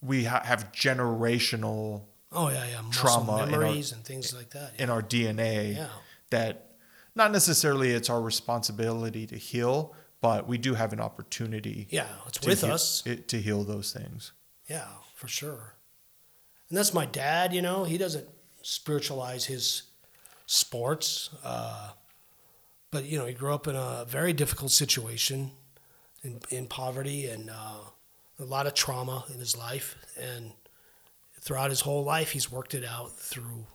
S1: We ha- have generational
S2: Oh yeah, yeah, muscle
S1: Trauma in our-
S2: memories and things like that.
S1: in our DNA
S2: Yeah.
S1: that not necessarily it's our responsibility to heal, but we do have an opportunity
S2: Yeah, it's with
S1: heal-
S2: us.
S1: it- to heal those things.
S2: Yeah, for sure. And that's my dad. You know, he doesn't spiritualize his sports, uh, but you know, he grew up in a very difficult situation, in in poverty and uh, a lot of trauma in his life, and throughout his whole life, he's worked it out through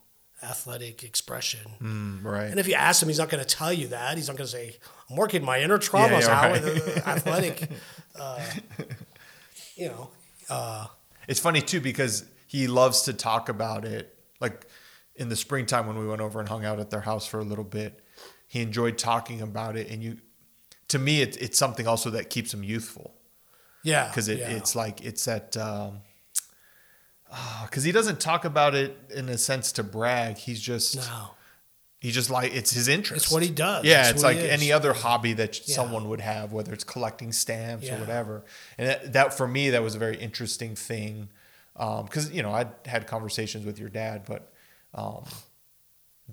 S2: athletic expression.
S1: Mm, right.
S2: And if you ask him, he's not going to tell you that. He's not going to say, "I'm working my inner traumas
S1: yeah,
S2: out
S1: right.
S2: with athletic." [laughs] Uh, you know, uh,
S1: It's funny too because he loves to talk about it. Like in the springtime when we went over and hung out at their house for a little bit, he enjoyed talking about it. And you, to me, it, it's something also that keeps him youthful
S2: yeah,
S1: because it,
S2: yeah.
S1: it's like it's that. Um, because he doesn't talk about it in a sense to brag. He's just
S2: no,
S1: he just like it's his interest.
S2: It's what he does.
S1: Yeah,
S2: It's
S1: it's like any other hobby that
S2: Yeah.
S1: someone would have, whether it's collecting stamps or whatever. And that, that for me, that was a very interesting thing because you know I had conversations with your dad, but um,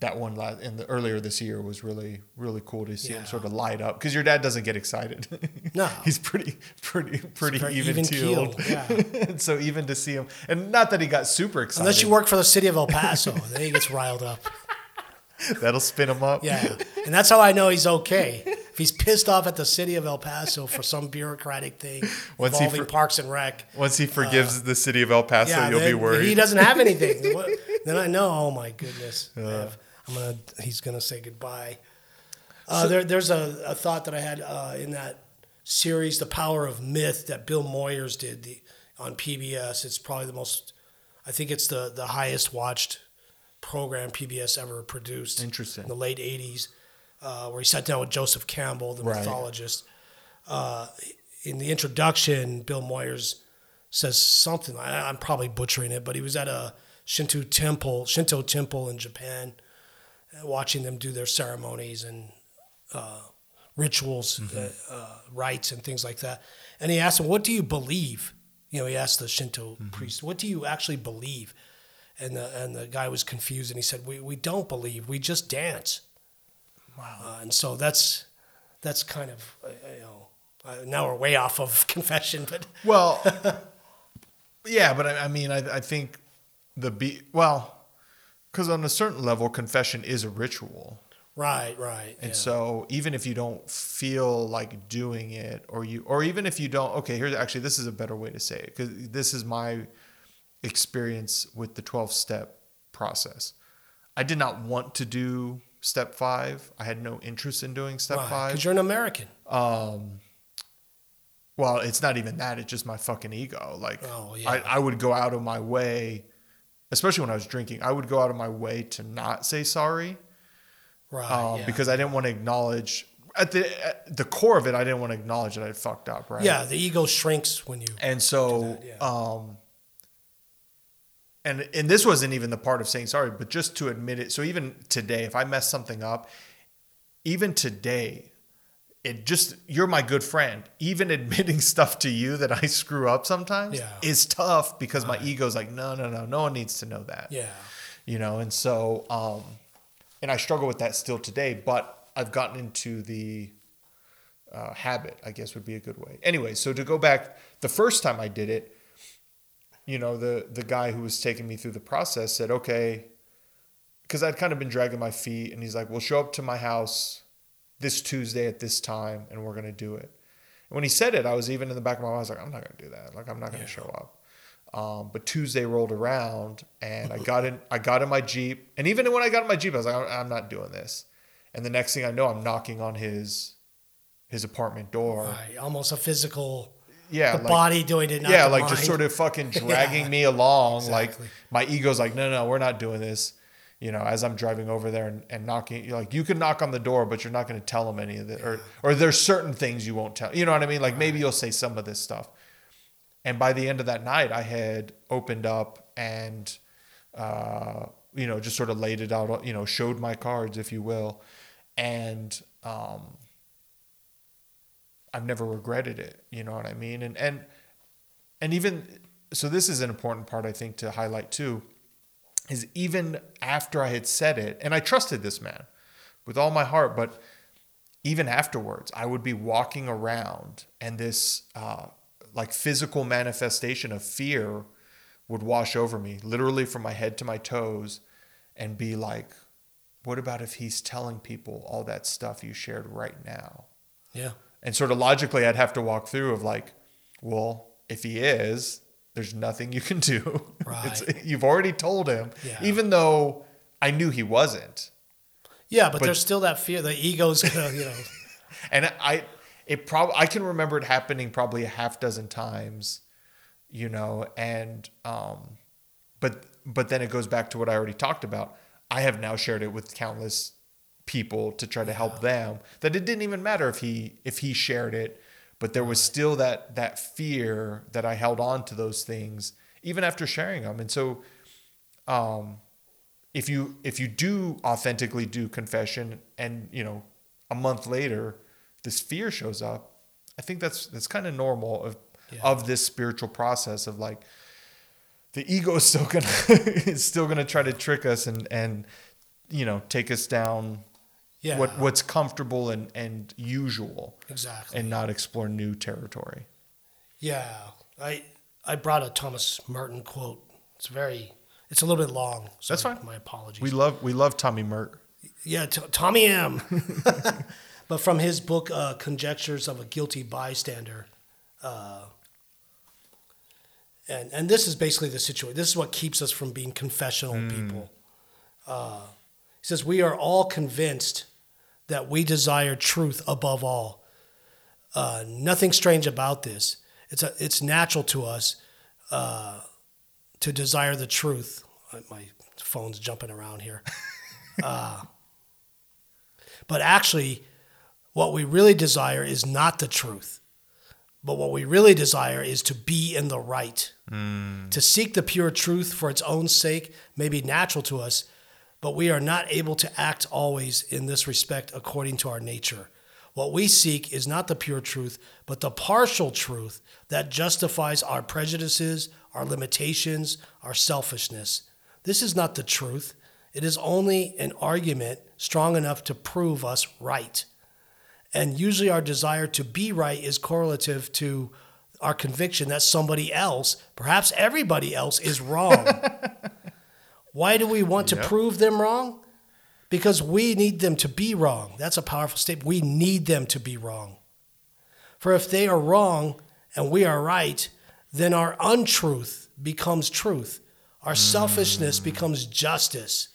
S1: that one in the earlier this year was really really cool to see him sort of light up because your dad doesn't get excited. [laughs]
S2: No.
S1: he's pretty pretty pretty
S2: very
S1: even keeled.
S2: even-keeled, yeah. [laughs]
S1: so even to see him, and not that he got super excited.
S2: unless you work for the city of El Paso, [laughs] then he gets riled up.
S1: that'll spin him up.
S2: Yeah, and that's how I know he's okay. If he's pissed off at the city of El Paso for some bureaucratic thing
S1: Once he
S2: involving
S1: for-
S2: Parks and Rec,
S1: Once he uh, forgives the city of El Paso,
S2: yeah,
S1: you'll be worried.
S2: he doesn't have anything. Then I know, oh my goodness, uh, have- I'm gonna he's gonna say goodbye. Uh, there, there's a, a thought that I had uh, in that series, The Power of Myth, that Bill Moyers did the, on PBS. It's probably the most, I think it's the, the highest watched program PBS ever produced.
S1: Interesting.
S2: In the late 80s, uh, where he sat down with Joseph Campbell, the
S1: Right.
S2: mythologist. Uh, in the introduction, Bill Moyers says something. I, I'm probably butchering it, but he was at a Shinto temple, Shinto temple in Japan, watching them do their ceremonies and uh, rituals, uh, uh, rites, and things like that. And he asked him, "What do you believe?" You know, he asked the Shinto priest, "What do you actually believe?" And the and the guy was confused, and he said, "We we don't believe. We just dance." Wow. Uh, and so that's that's kind of uh, you know. Uh, now we're way off of [laughs] confession, but
S1: Well, [laughs] yeah, but I, I mean, I, I think the be well, because on a certain level, confession is a ritual.
S2: Right, right.
S1: And
S2: yeah.
S1: so even if you don't feel like doing it or you or even if you don't okay, here's actually this is a better way to say it cuz this is my experience with the 12 step process. I did not want to do step 5. I had no interest in doing step 5.
S2: Because you're an American.
S1: Um, well, it's not even that. It's just my fucking ego. Like,
S2: Oh, yeah.
S1: I, I would go out of my way, especially when I was drinking, I would go out of my way to not say sorry
S2: Right.
S1: um,
S2: yeah.
S1: because I didn't want to acknowledge, at the, at the core of it, I didn't want to acknowledge that I fucked up, right?
S2: yeah, the ego shrinks when you.
S1: And so,
S2: that, yeah.
S1: um, and and this wasn't even the part of saying sorry, but just to admit it. So even today, if I mess something up, even today, it just you're my good friend. Even [laughs] admitting stuff to you that I screw up sometimes
S2: Yeah.
S1: is tough because my ego's like, no, no, no, no one needs to know that
S2: Yeah.
S1: you know and so um and i struggle with that still today but i've gotten into the uh, habit i guess would be a good way anyway so to go back the first time i did it you know the the guy who was taking me through the process said okay because i'd kind of been dragging my feet and he's like we'll show up to my house this tuesday at this time and we're going to do it and when he said it i was even in the back of my mind i was like i'm not going to do that like i'm not going to show up um, but Tuesday rolled around and I [laughs] got in I got in my Jeep. And even when I got in my Jeep, I was like, I'm, not doing this. And the next thing I know, I'm knocking on his his apartment door.
S2: Right. Almost a physical.
S1: Yeah.
S2: the
S1: like,
S2: body doing it. Not
S1: yeah, like just sort of fucking [laughs] dragging me along.
S2: exactly.
S1: Like my ego's like, no, no, we're not doing this. You know, as I'm driving over there and, and knocking, you're like, you can knock on the door, but you're not going to tell them any of it. Or, or there's certain things you won't tell. You know what I mean? Like maybe you'll say some of this stuff. And by the end of that night, I had opened up and, uh, you know, just sort of laid it out, you know, showed my cards, if you will. And, um, I've never regretted it. You know what I mean? And, and, and even, so this is an important part, I think, to highlight too, is even after I had said it, and I trusted this man with all my heart, but even afterwards, I would be walking around and this, uh, like physical manifestation of fear would wash over me, literally from my head to my toes, and be like, what about if he's telling people all that stuff you shared right now?
S2: Yeah.
S1: And sort of logically, I'd have to walk through of like, well, if he is, there's nothing you can do. [laughs]
S2: Right.
S1: It's, you've already told him,
S2: Yeah.
S1: even though I knew he wasn't.
S2: Yeah, but,
S1: But-
S2: there's still that fear. The ego's gonna, you know. [laughs]
S1: And I, it probably, I can remember it happening probably a half dozen times, you know, and, um, but, but then it goes back to what I already talked about. I have now shared it with countless people to try to help them that it didn't even matter if he, if he shared it, but there was still that, that fear that I held on to those things even after sharing them. And so, um, if you if you do authentically do confession and you know a month later this fear shows up i think that's that's kind of normal of
S2: Yeah.
S1: of this spiritual process of like the ego is still gonna [laughs] is still gonna try to trick us and and you know take us down
S2: Yeah.
S1: what what's comfortable and and usual
S2: exactly.
S1: and not explore new territory
S2: Yeah, I I brought a Thomas Merton quote. It's very, it's a little bit long. So
S1: That's fine.
S2: My apologies.
S1: we love we love tommy mert
S2: yeah, t- Tommy M. [laughs] but from his book, uh, Conjectures of a Guilty Bystander. Uh, and, and this is basically the situation. This is what keeps us from being confessional people. Uh, he says, We are all convinced that we desire truth above all. Uh, nothing strange about this. It's, a, it's natural to us uh, to desire the truth. Uh, My phone's jumping around here. [laughs] Uh, but actually, what we really desire is not the truth. But what we really desire is to be in the right. To seek the pure truth for its own sake may be natural to us, but we are not able to act always in this respect according to our nature. What we seek is not the pure truth, but the partial truth that justifies our prejudices, our limitations, our selfishness. This is not the truth. It is only an argument strong enough to prove us right. And usually our desire to be right is correlative to our conviction that somebody else, perhaps everybody else, is wrong. [laughs] Why do we want to prove them wrong? because we need them to be wrong. That's a powerful statement. We need them to be wrong. For if they are wrong and we are right, then our untruth becomes truth. Our selfishness becomes justice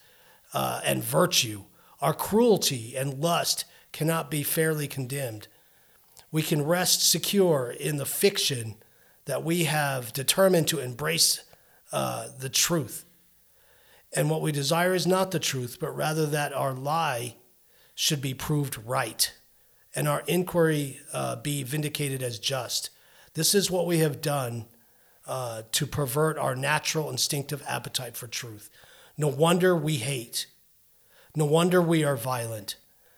S2: uh, and virtue. Our cruelty and lust cannot be fairly condemned. We can rest secure in the fiction that we have determined to embrace uh, the truth. And what we desire is not the truth, but rather that our lie should be proved right and our inquiry uh, be vindicated as just. This is what we have done uh, to pervert our natural instinctive appetite for truth. No wonder we hate. No wonder we are violent.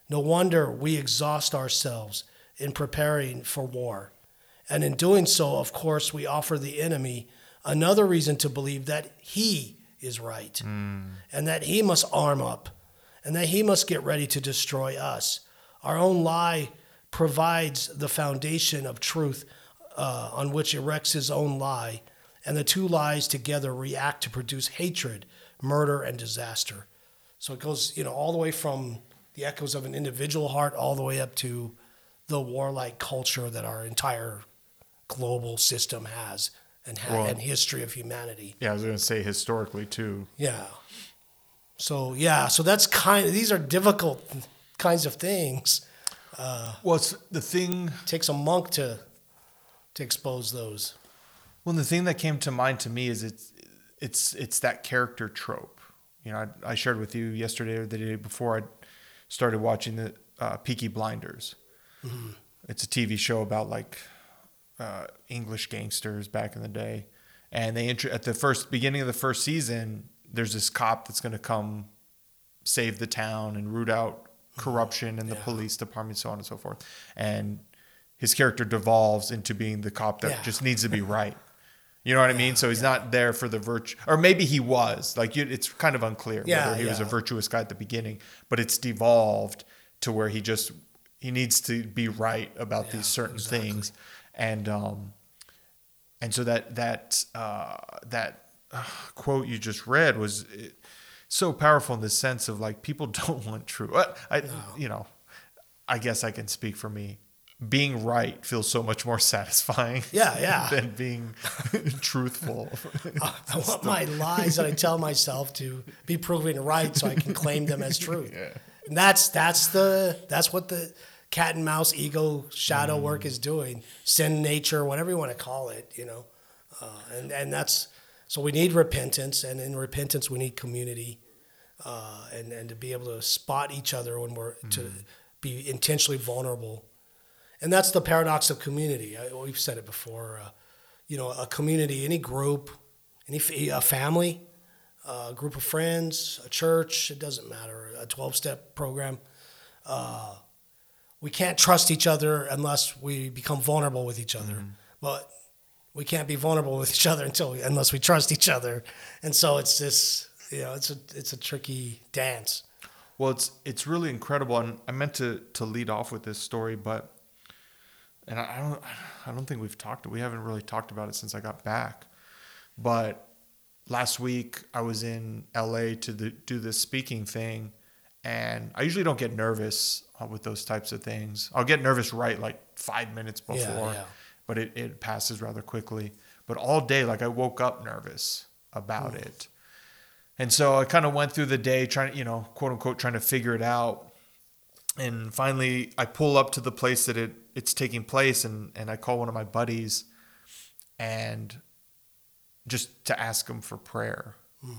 S2: No wonder we exhaust ourselves in preparing for war. And in doing so, of course, we offer the enemy another reason to believe that he is right and that he must arm up and that he must get ready to destroy us. Our own lie provides the foundation of truth uh, on which erects his own lie, and the two lies together react to produce hatred, murder, and disaster. So it goes, you know, all the way from the echoes of an individual heart all the way up to the warlike culture that our entire global system has and, ha-
S1: Well-
S2: and history of humanity.
S1: Yeah, I was going to say historically too.
S2: Yeah. So yeah, so that's kind of these are difficult kinds of things.
S1: Well, it's the thing.
S2: takes a monk to to expose those.
S1: Well, the thing that came to mind to me is it's it's it's that character trope. You know, I, I shared with you yesterday or the day before I started watching the uh, Peaky Blinders. It's a TV show about like uh, English gangsters back in the day, and they intro- at the first beginning of the first season, there's this cop that's going to come save the town and root out corruption in the
S2: Yeah.
S1: police department, so on and so forth. And his character devolves into being the cop that
S2: Yeah.
S1: just needs to be right. You know what I mean? So he's not there for the virtue, or maybe he was. Like you, it's kind of unclear
S2: Yeah,
S1: whether he was a virtuous guy at the beginning, but it's devolved to where he just he needs to be right about
S2: Yeah,
S1: these certain
S2: exactly.
S1: things, and um, and so that that uh, that uh, quote you just read was uh, so powerful in the sense of like people [laughs] don't want truth. I, I you know, I guess I can speak for me. Being right feels so much more [laughs] satisfying.
S2: Yeah, yeah. [laughs]
S1: than being truthful.
S2: I want my lies that I tell myself to be proven right so I can claim them as truth. And that's that's the that's what the cat and mouse ego shadow work is doing. Sin nature, whatever you want to call it, you know. Uh, and and that's so we need repentance, and in repentance we need community, uh, and and to be able to spot each other when we're to be intentionally vulnerable, and that's the paradox of community. I, we've said it before. Uh, you know, a community, any group, any a family, a group of friends, a church, it doesn't matter, a 12 step program. Uh, we can't trust each other unless we become vulnerable with each other. Mm-hmm. But we can't be vulnerable with each other until we, unless we trust each other. And so it's this, you know, it's a it's a tricky dance.
S1: Well, it's it's really incredible, and I meant to to lead off with this story, but and I don't I don't think we've talked we haven't really talked about it since I got back, but last week I was in L.A. to the, do this speaking thing, and I usually don't get nervous Uh, with those types of things. I'll get nervous right like five minutes before,
S2: Yeah, yeah.
S1: but it it passes rather quickly. But all day, like I woke up nervous about hmm. it. And so I kind of went through the day trying to, you know, quote unquote, trying to figure it out. And finally, I pull up to the place that it it's taking place, and and I call one of my buddies, and just to ask him for prayer, hmm.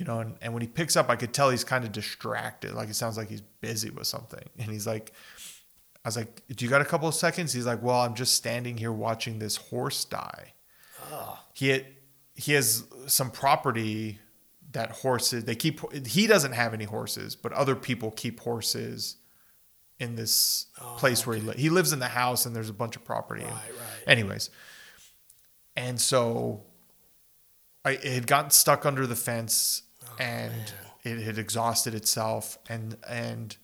S1: You know. And, and when he picks up, I could tell he's kind of distracted, like it sounds like he's busy with something. And he's like, I was like, "Do you got a couple of seconds?" He's like, "Well, I'm just standing here watching this horse die." He had, he has some property that horses they keep. He doesn't have any horses, but other people keep horses in this oh, place where he li- he lives in the house, and there's a bunch of property.
S2: Right, right.
S1: Anyways, and so I it had gotten stuck under the fence, Oh, and it had exhausted itself, and and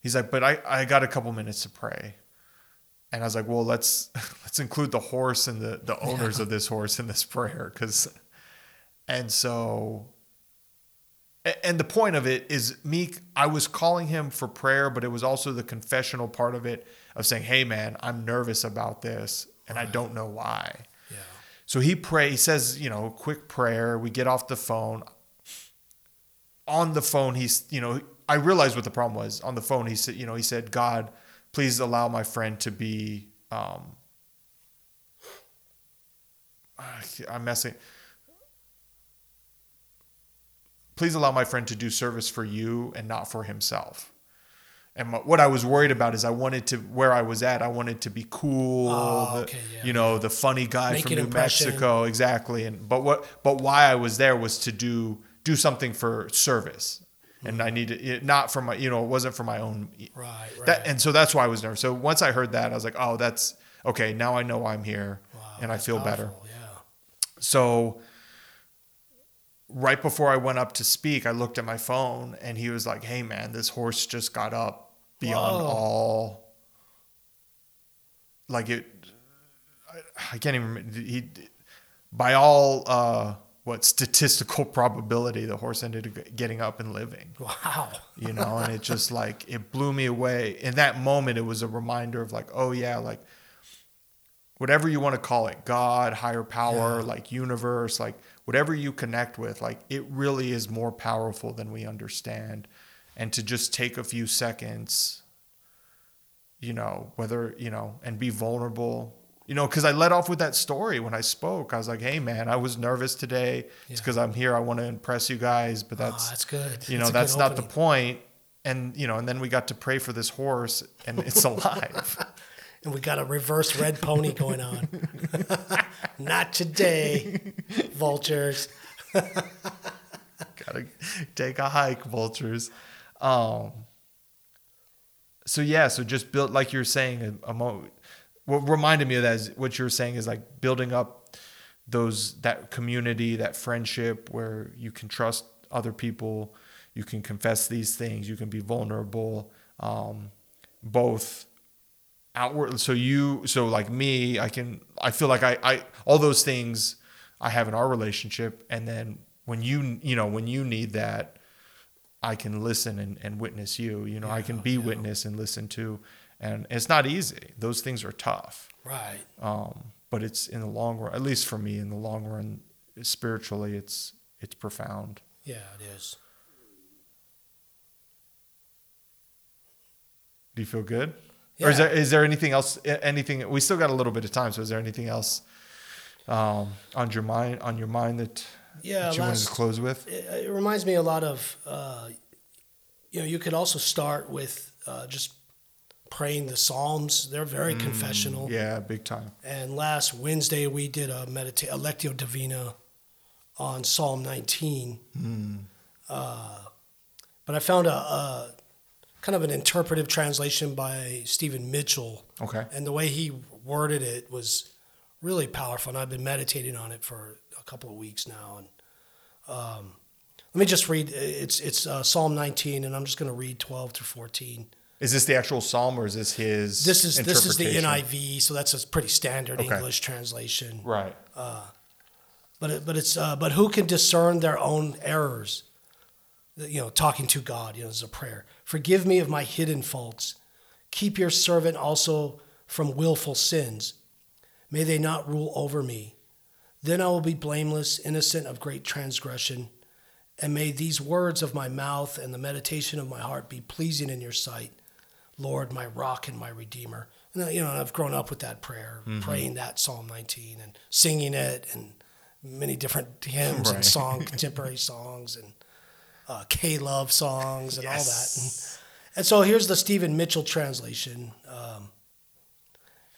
S1: he's like, but I I got a couple minutes to pray. And I was like, well, let's [laughs] let's include the horse and the the owners of this horse in this prayer, because, and so And the point of it is meek I was calling him for prayer, but it was also the confessional part of it of saying, "Hey man, I'm nervous about this and I don't know why."
S2: Yeah.
S1: So he pray he says, you know, quick prayer, we get off the phone. On the phone he's, you know, I realized what the problem was. On the phone he said, you know, he said, "God, please allow my friend to be um [sighs] I'm messing please allow my friend to do service for you and not for himself. And what I was worried about is I wanted to where I was at. I wanted to be cool,
S2: Oh,
S1: the-
S2: okay, yeah.
S1: you know, the funny guy
S2: Make
S1: from New
S2: impression.
S1: Mexico, exactly. And but what but why I was there was to do do something for service, and I needed it not for my you know it wasn't for my own
S2: Right, right.
S1: that and so that's why I was nervous. So once I heard that, I was like, oh, that's okay. Now I know I'm here,
S2: Wow,
S1: and I feel better.
S2: Yeah.
S1: So right before I went up to speak, I looked at my phone and he was like, "Hey man, this horse just got up beyond
S2: Whoa.
S1: all like it I, I can't even remember he by all uh what statistical [laughs] probability the horse ended up getting up and living.
S2: Wow.
S1: you know and it just [laughs] like it blew me away. In that moment it was a reminder of like oh yeah like whatever you want to call it god higher power like universe like whatever you connect with like it really is more powerful than we understand. And to just take a few seconds you know whether you know and be vulnerable you know because i let off with that story when i spoke i was like hey man i was nervous today it's because i'm here i want to impress you guys but
S2: That's,
S1: that's
S2: that's good.
S1: you know
S2: good
S1: that's not the
S2: opening.
S1: point and you know and then we got to pray for this horse and it's [laughs] alive
S2: And we got a reverse red pony going on. [laughs] not today, vultures.
S1: gotta take a hike vultures um so yeah so just build like you're saying a, a mo- what reminded me of that is what you're saying is like building up those that community that friendship where you can trust other people you can confess these things you can be vulnerable um both outward so you so like me i can i feel like i i all those things i have in our relationship and then when you you know when you need that i can listen and, and witness you you know i can be witness and listen to and it's not easy. Those things are tough.
S2: Right.
S1: um but it's in the long run at least for me in the long run spiritually it's it's profound.
S2: Yeah, it is.
S1: do you feel good? Or is there is there anything else anything we still got a little bit of time so is there anything else um on your mind on your mind that,
S2: Yeah,
S1: that you wanted to close with?
S2: It, it reminds me a lot of, uh, you know, you could also start with uh, just praying the Psalms. They're very confessional.
S1: Mm, yeah big time
S2: And last Wednesday we did a medita- a lectio divina on Psalm 19.
S1: Hmm.
S2: Uh, but I found a, a kind of an interpretive translation by Stephen Mitchell,
S1: okay
S2: and the way he worded it was really powerful. And I've been meditating on it for a couple of weeks now. And um, let me just read. It's it's uh, Psalm 19, and I'm just going to read 12 to 14.
S1: Is this the actual psalm or is this his
S2: This is this is the? NIV, so that's a pretty standard
S1: Okay.
S2: English translation.
S1: right
S2: But it, but it's uh, but who can discern their own errors? You know, talking to God. You know, as a prayer. Forgive me of my hidden faults. Keep your servant also from willful sins. May they not rule over me. Then I will be blameless, innocent of great transgression. And may these words of my mouth and the meditation of my heart be pleasing in your sight, Lord, my rock and my redeemer. And, you know, I've grown up with that prayer, praying that Psalm 19 and singing it and many different hymns and song, [laughs] contemporary songs and uh, K love songs and all that. And, and so here's the Stephen Mitchell translation. Um,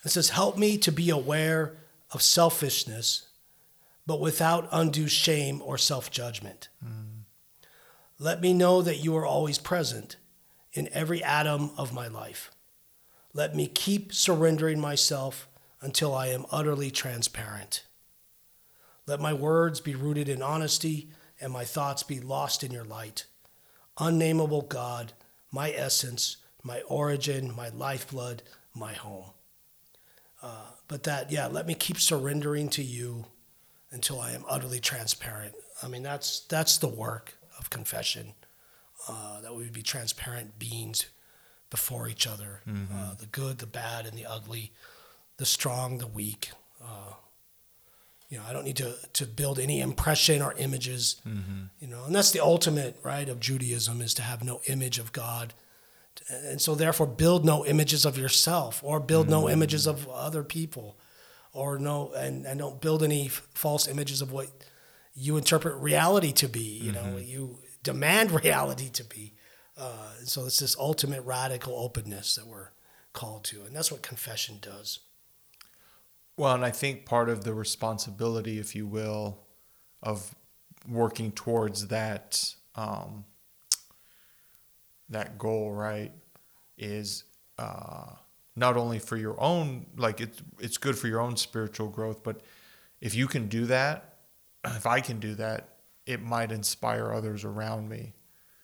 S2: it says, Help me to be aware of selfishness, but without undue shame or self judgment. Let me know that you are always present in every atom of my life. Let me keep surrendering myself until I am utterly transparent. Let my words be rooted in honesty and my thoughts be lost in your light. Unnamable God, my essence, my origin, my lifeblood, my home. Uh, but that, yeah, let me keep surrendering to you until I am utterly transparent. I mean, that's that's the work of confession, uh, that we would be transparent beings before each other, uh, the good, the bad, and the ugly, the strong, the weak. Uh, you know, I don't need to, to build any impression or images, you know, and that's the ultimate, right, of Judaism is to have no image of God. And so, therefore, build no images of yourself or build no images of other people or no, and, and don't build any f- false images of what you interpret reality to be, you know, you demand [laughs] reality to be. Uh, so, it's this ultimate radical openness that we're called to. And that's what confession does.
S1: Well, and I think part of the responsibility, if you will, of working towards that um, that goal, right, is uh, not only for your own like it's it's good for your own spiritual growth, but if you can do that, [clears throat] if I can do that, it might inspire others around me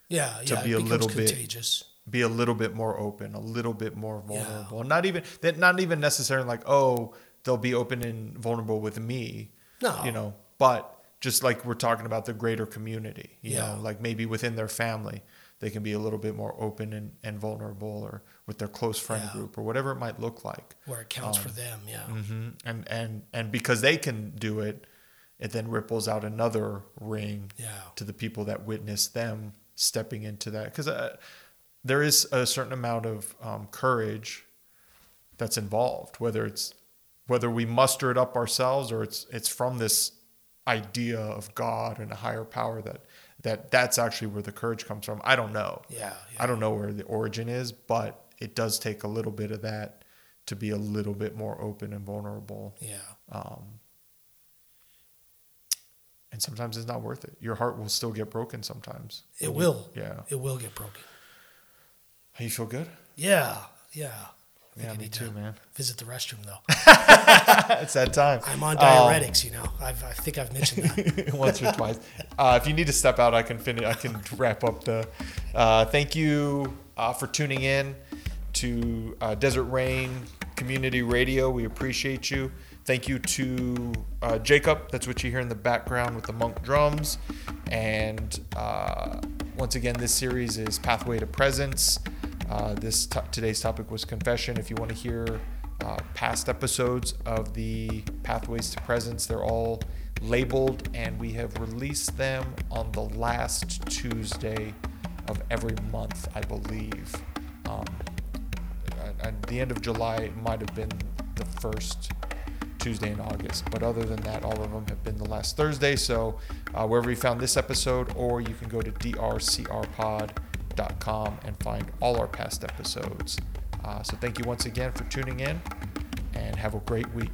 S2: Yeah,
S1: To
S2: yeah,
S1: be a little bit-
S2: contagious.
S1: be a little bit more open, a little bit more vulnerable. Not even that not even necessarily like, oh, they'll be open and vulnerable with me.
S2: No.
S1: You know, but just like we're talking about the greater community, you
S2: Yeah.
S1: know, like maybe within their family, they can be a little bit more open and, and vulnerable or with their close friend
S2: Yeah.
S1: group or whatever it might look like.
S2: where it counts
S1: Um,
S2: for them. Yeah.
S1: hmm And and and because they can do it, it then ripples out another ring
S2: Yeah.
S1: to the people that witness them stepping into that because uh, there is a certain amount of um, courage that's involved whether it's whether we muster it up ourselves or it's it's from this idea of god and a higher power that that that's actually where the courage comes from i don't know
S2: Yeah. yeah.
S1: i don't know where the origin is but it does take a little bit of that to be a little bit more open and vulnerable
S2: Yeah.
S1: um, and sometimes it's not worth it. Your heart will still get broken sometimes.
S2: It will.
S1: Yeah.
S2: It will get broken.
S1: You feel good?
S2: Yeah. Yeah. I think
S1: Yeah, me
S2: need
S1: too,
S2: to
S1: man.
S2: visit the restroom though. [laughs] [laughs]
S1: it's that time.
S2: I'm on
S1: Um,
S2: diuretics, you know. I've, I think I've mentioned that. [laughs]
S1: once or twice. Uh, if you need to step out, I can finish. I can wrap up the. Uh, thank you uh, for tuning in to uh, Desert Rain Community Radio. We appreciate you. Thank you to uh, Jacob. That's what you hear in the background with the monk drums. And uh, once again, this series is Pathway to Presence. Uh, this to- today's topic was confession. If you want to hear uh, past episodes of the Pathways to Presence, they're all labeled, and we have released them on the last Tuesday of every month, I believe. Um, at, at the end of July, it might have been the first Tuesday in August. But other than that, all of them have been the last Thursday. So uh, wherever you found this episode, or you can go to drcrpod.com and find all our past episodes. Uh, so thank you once again for tuning in, and have a great week.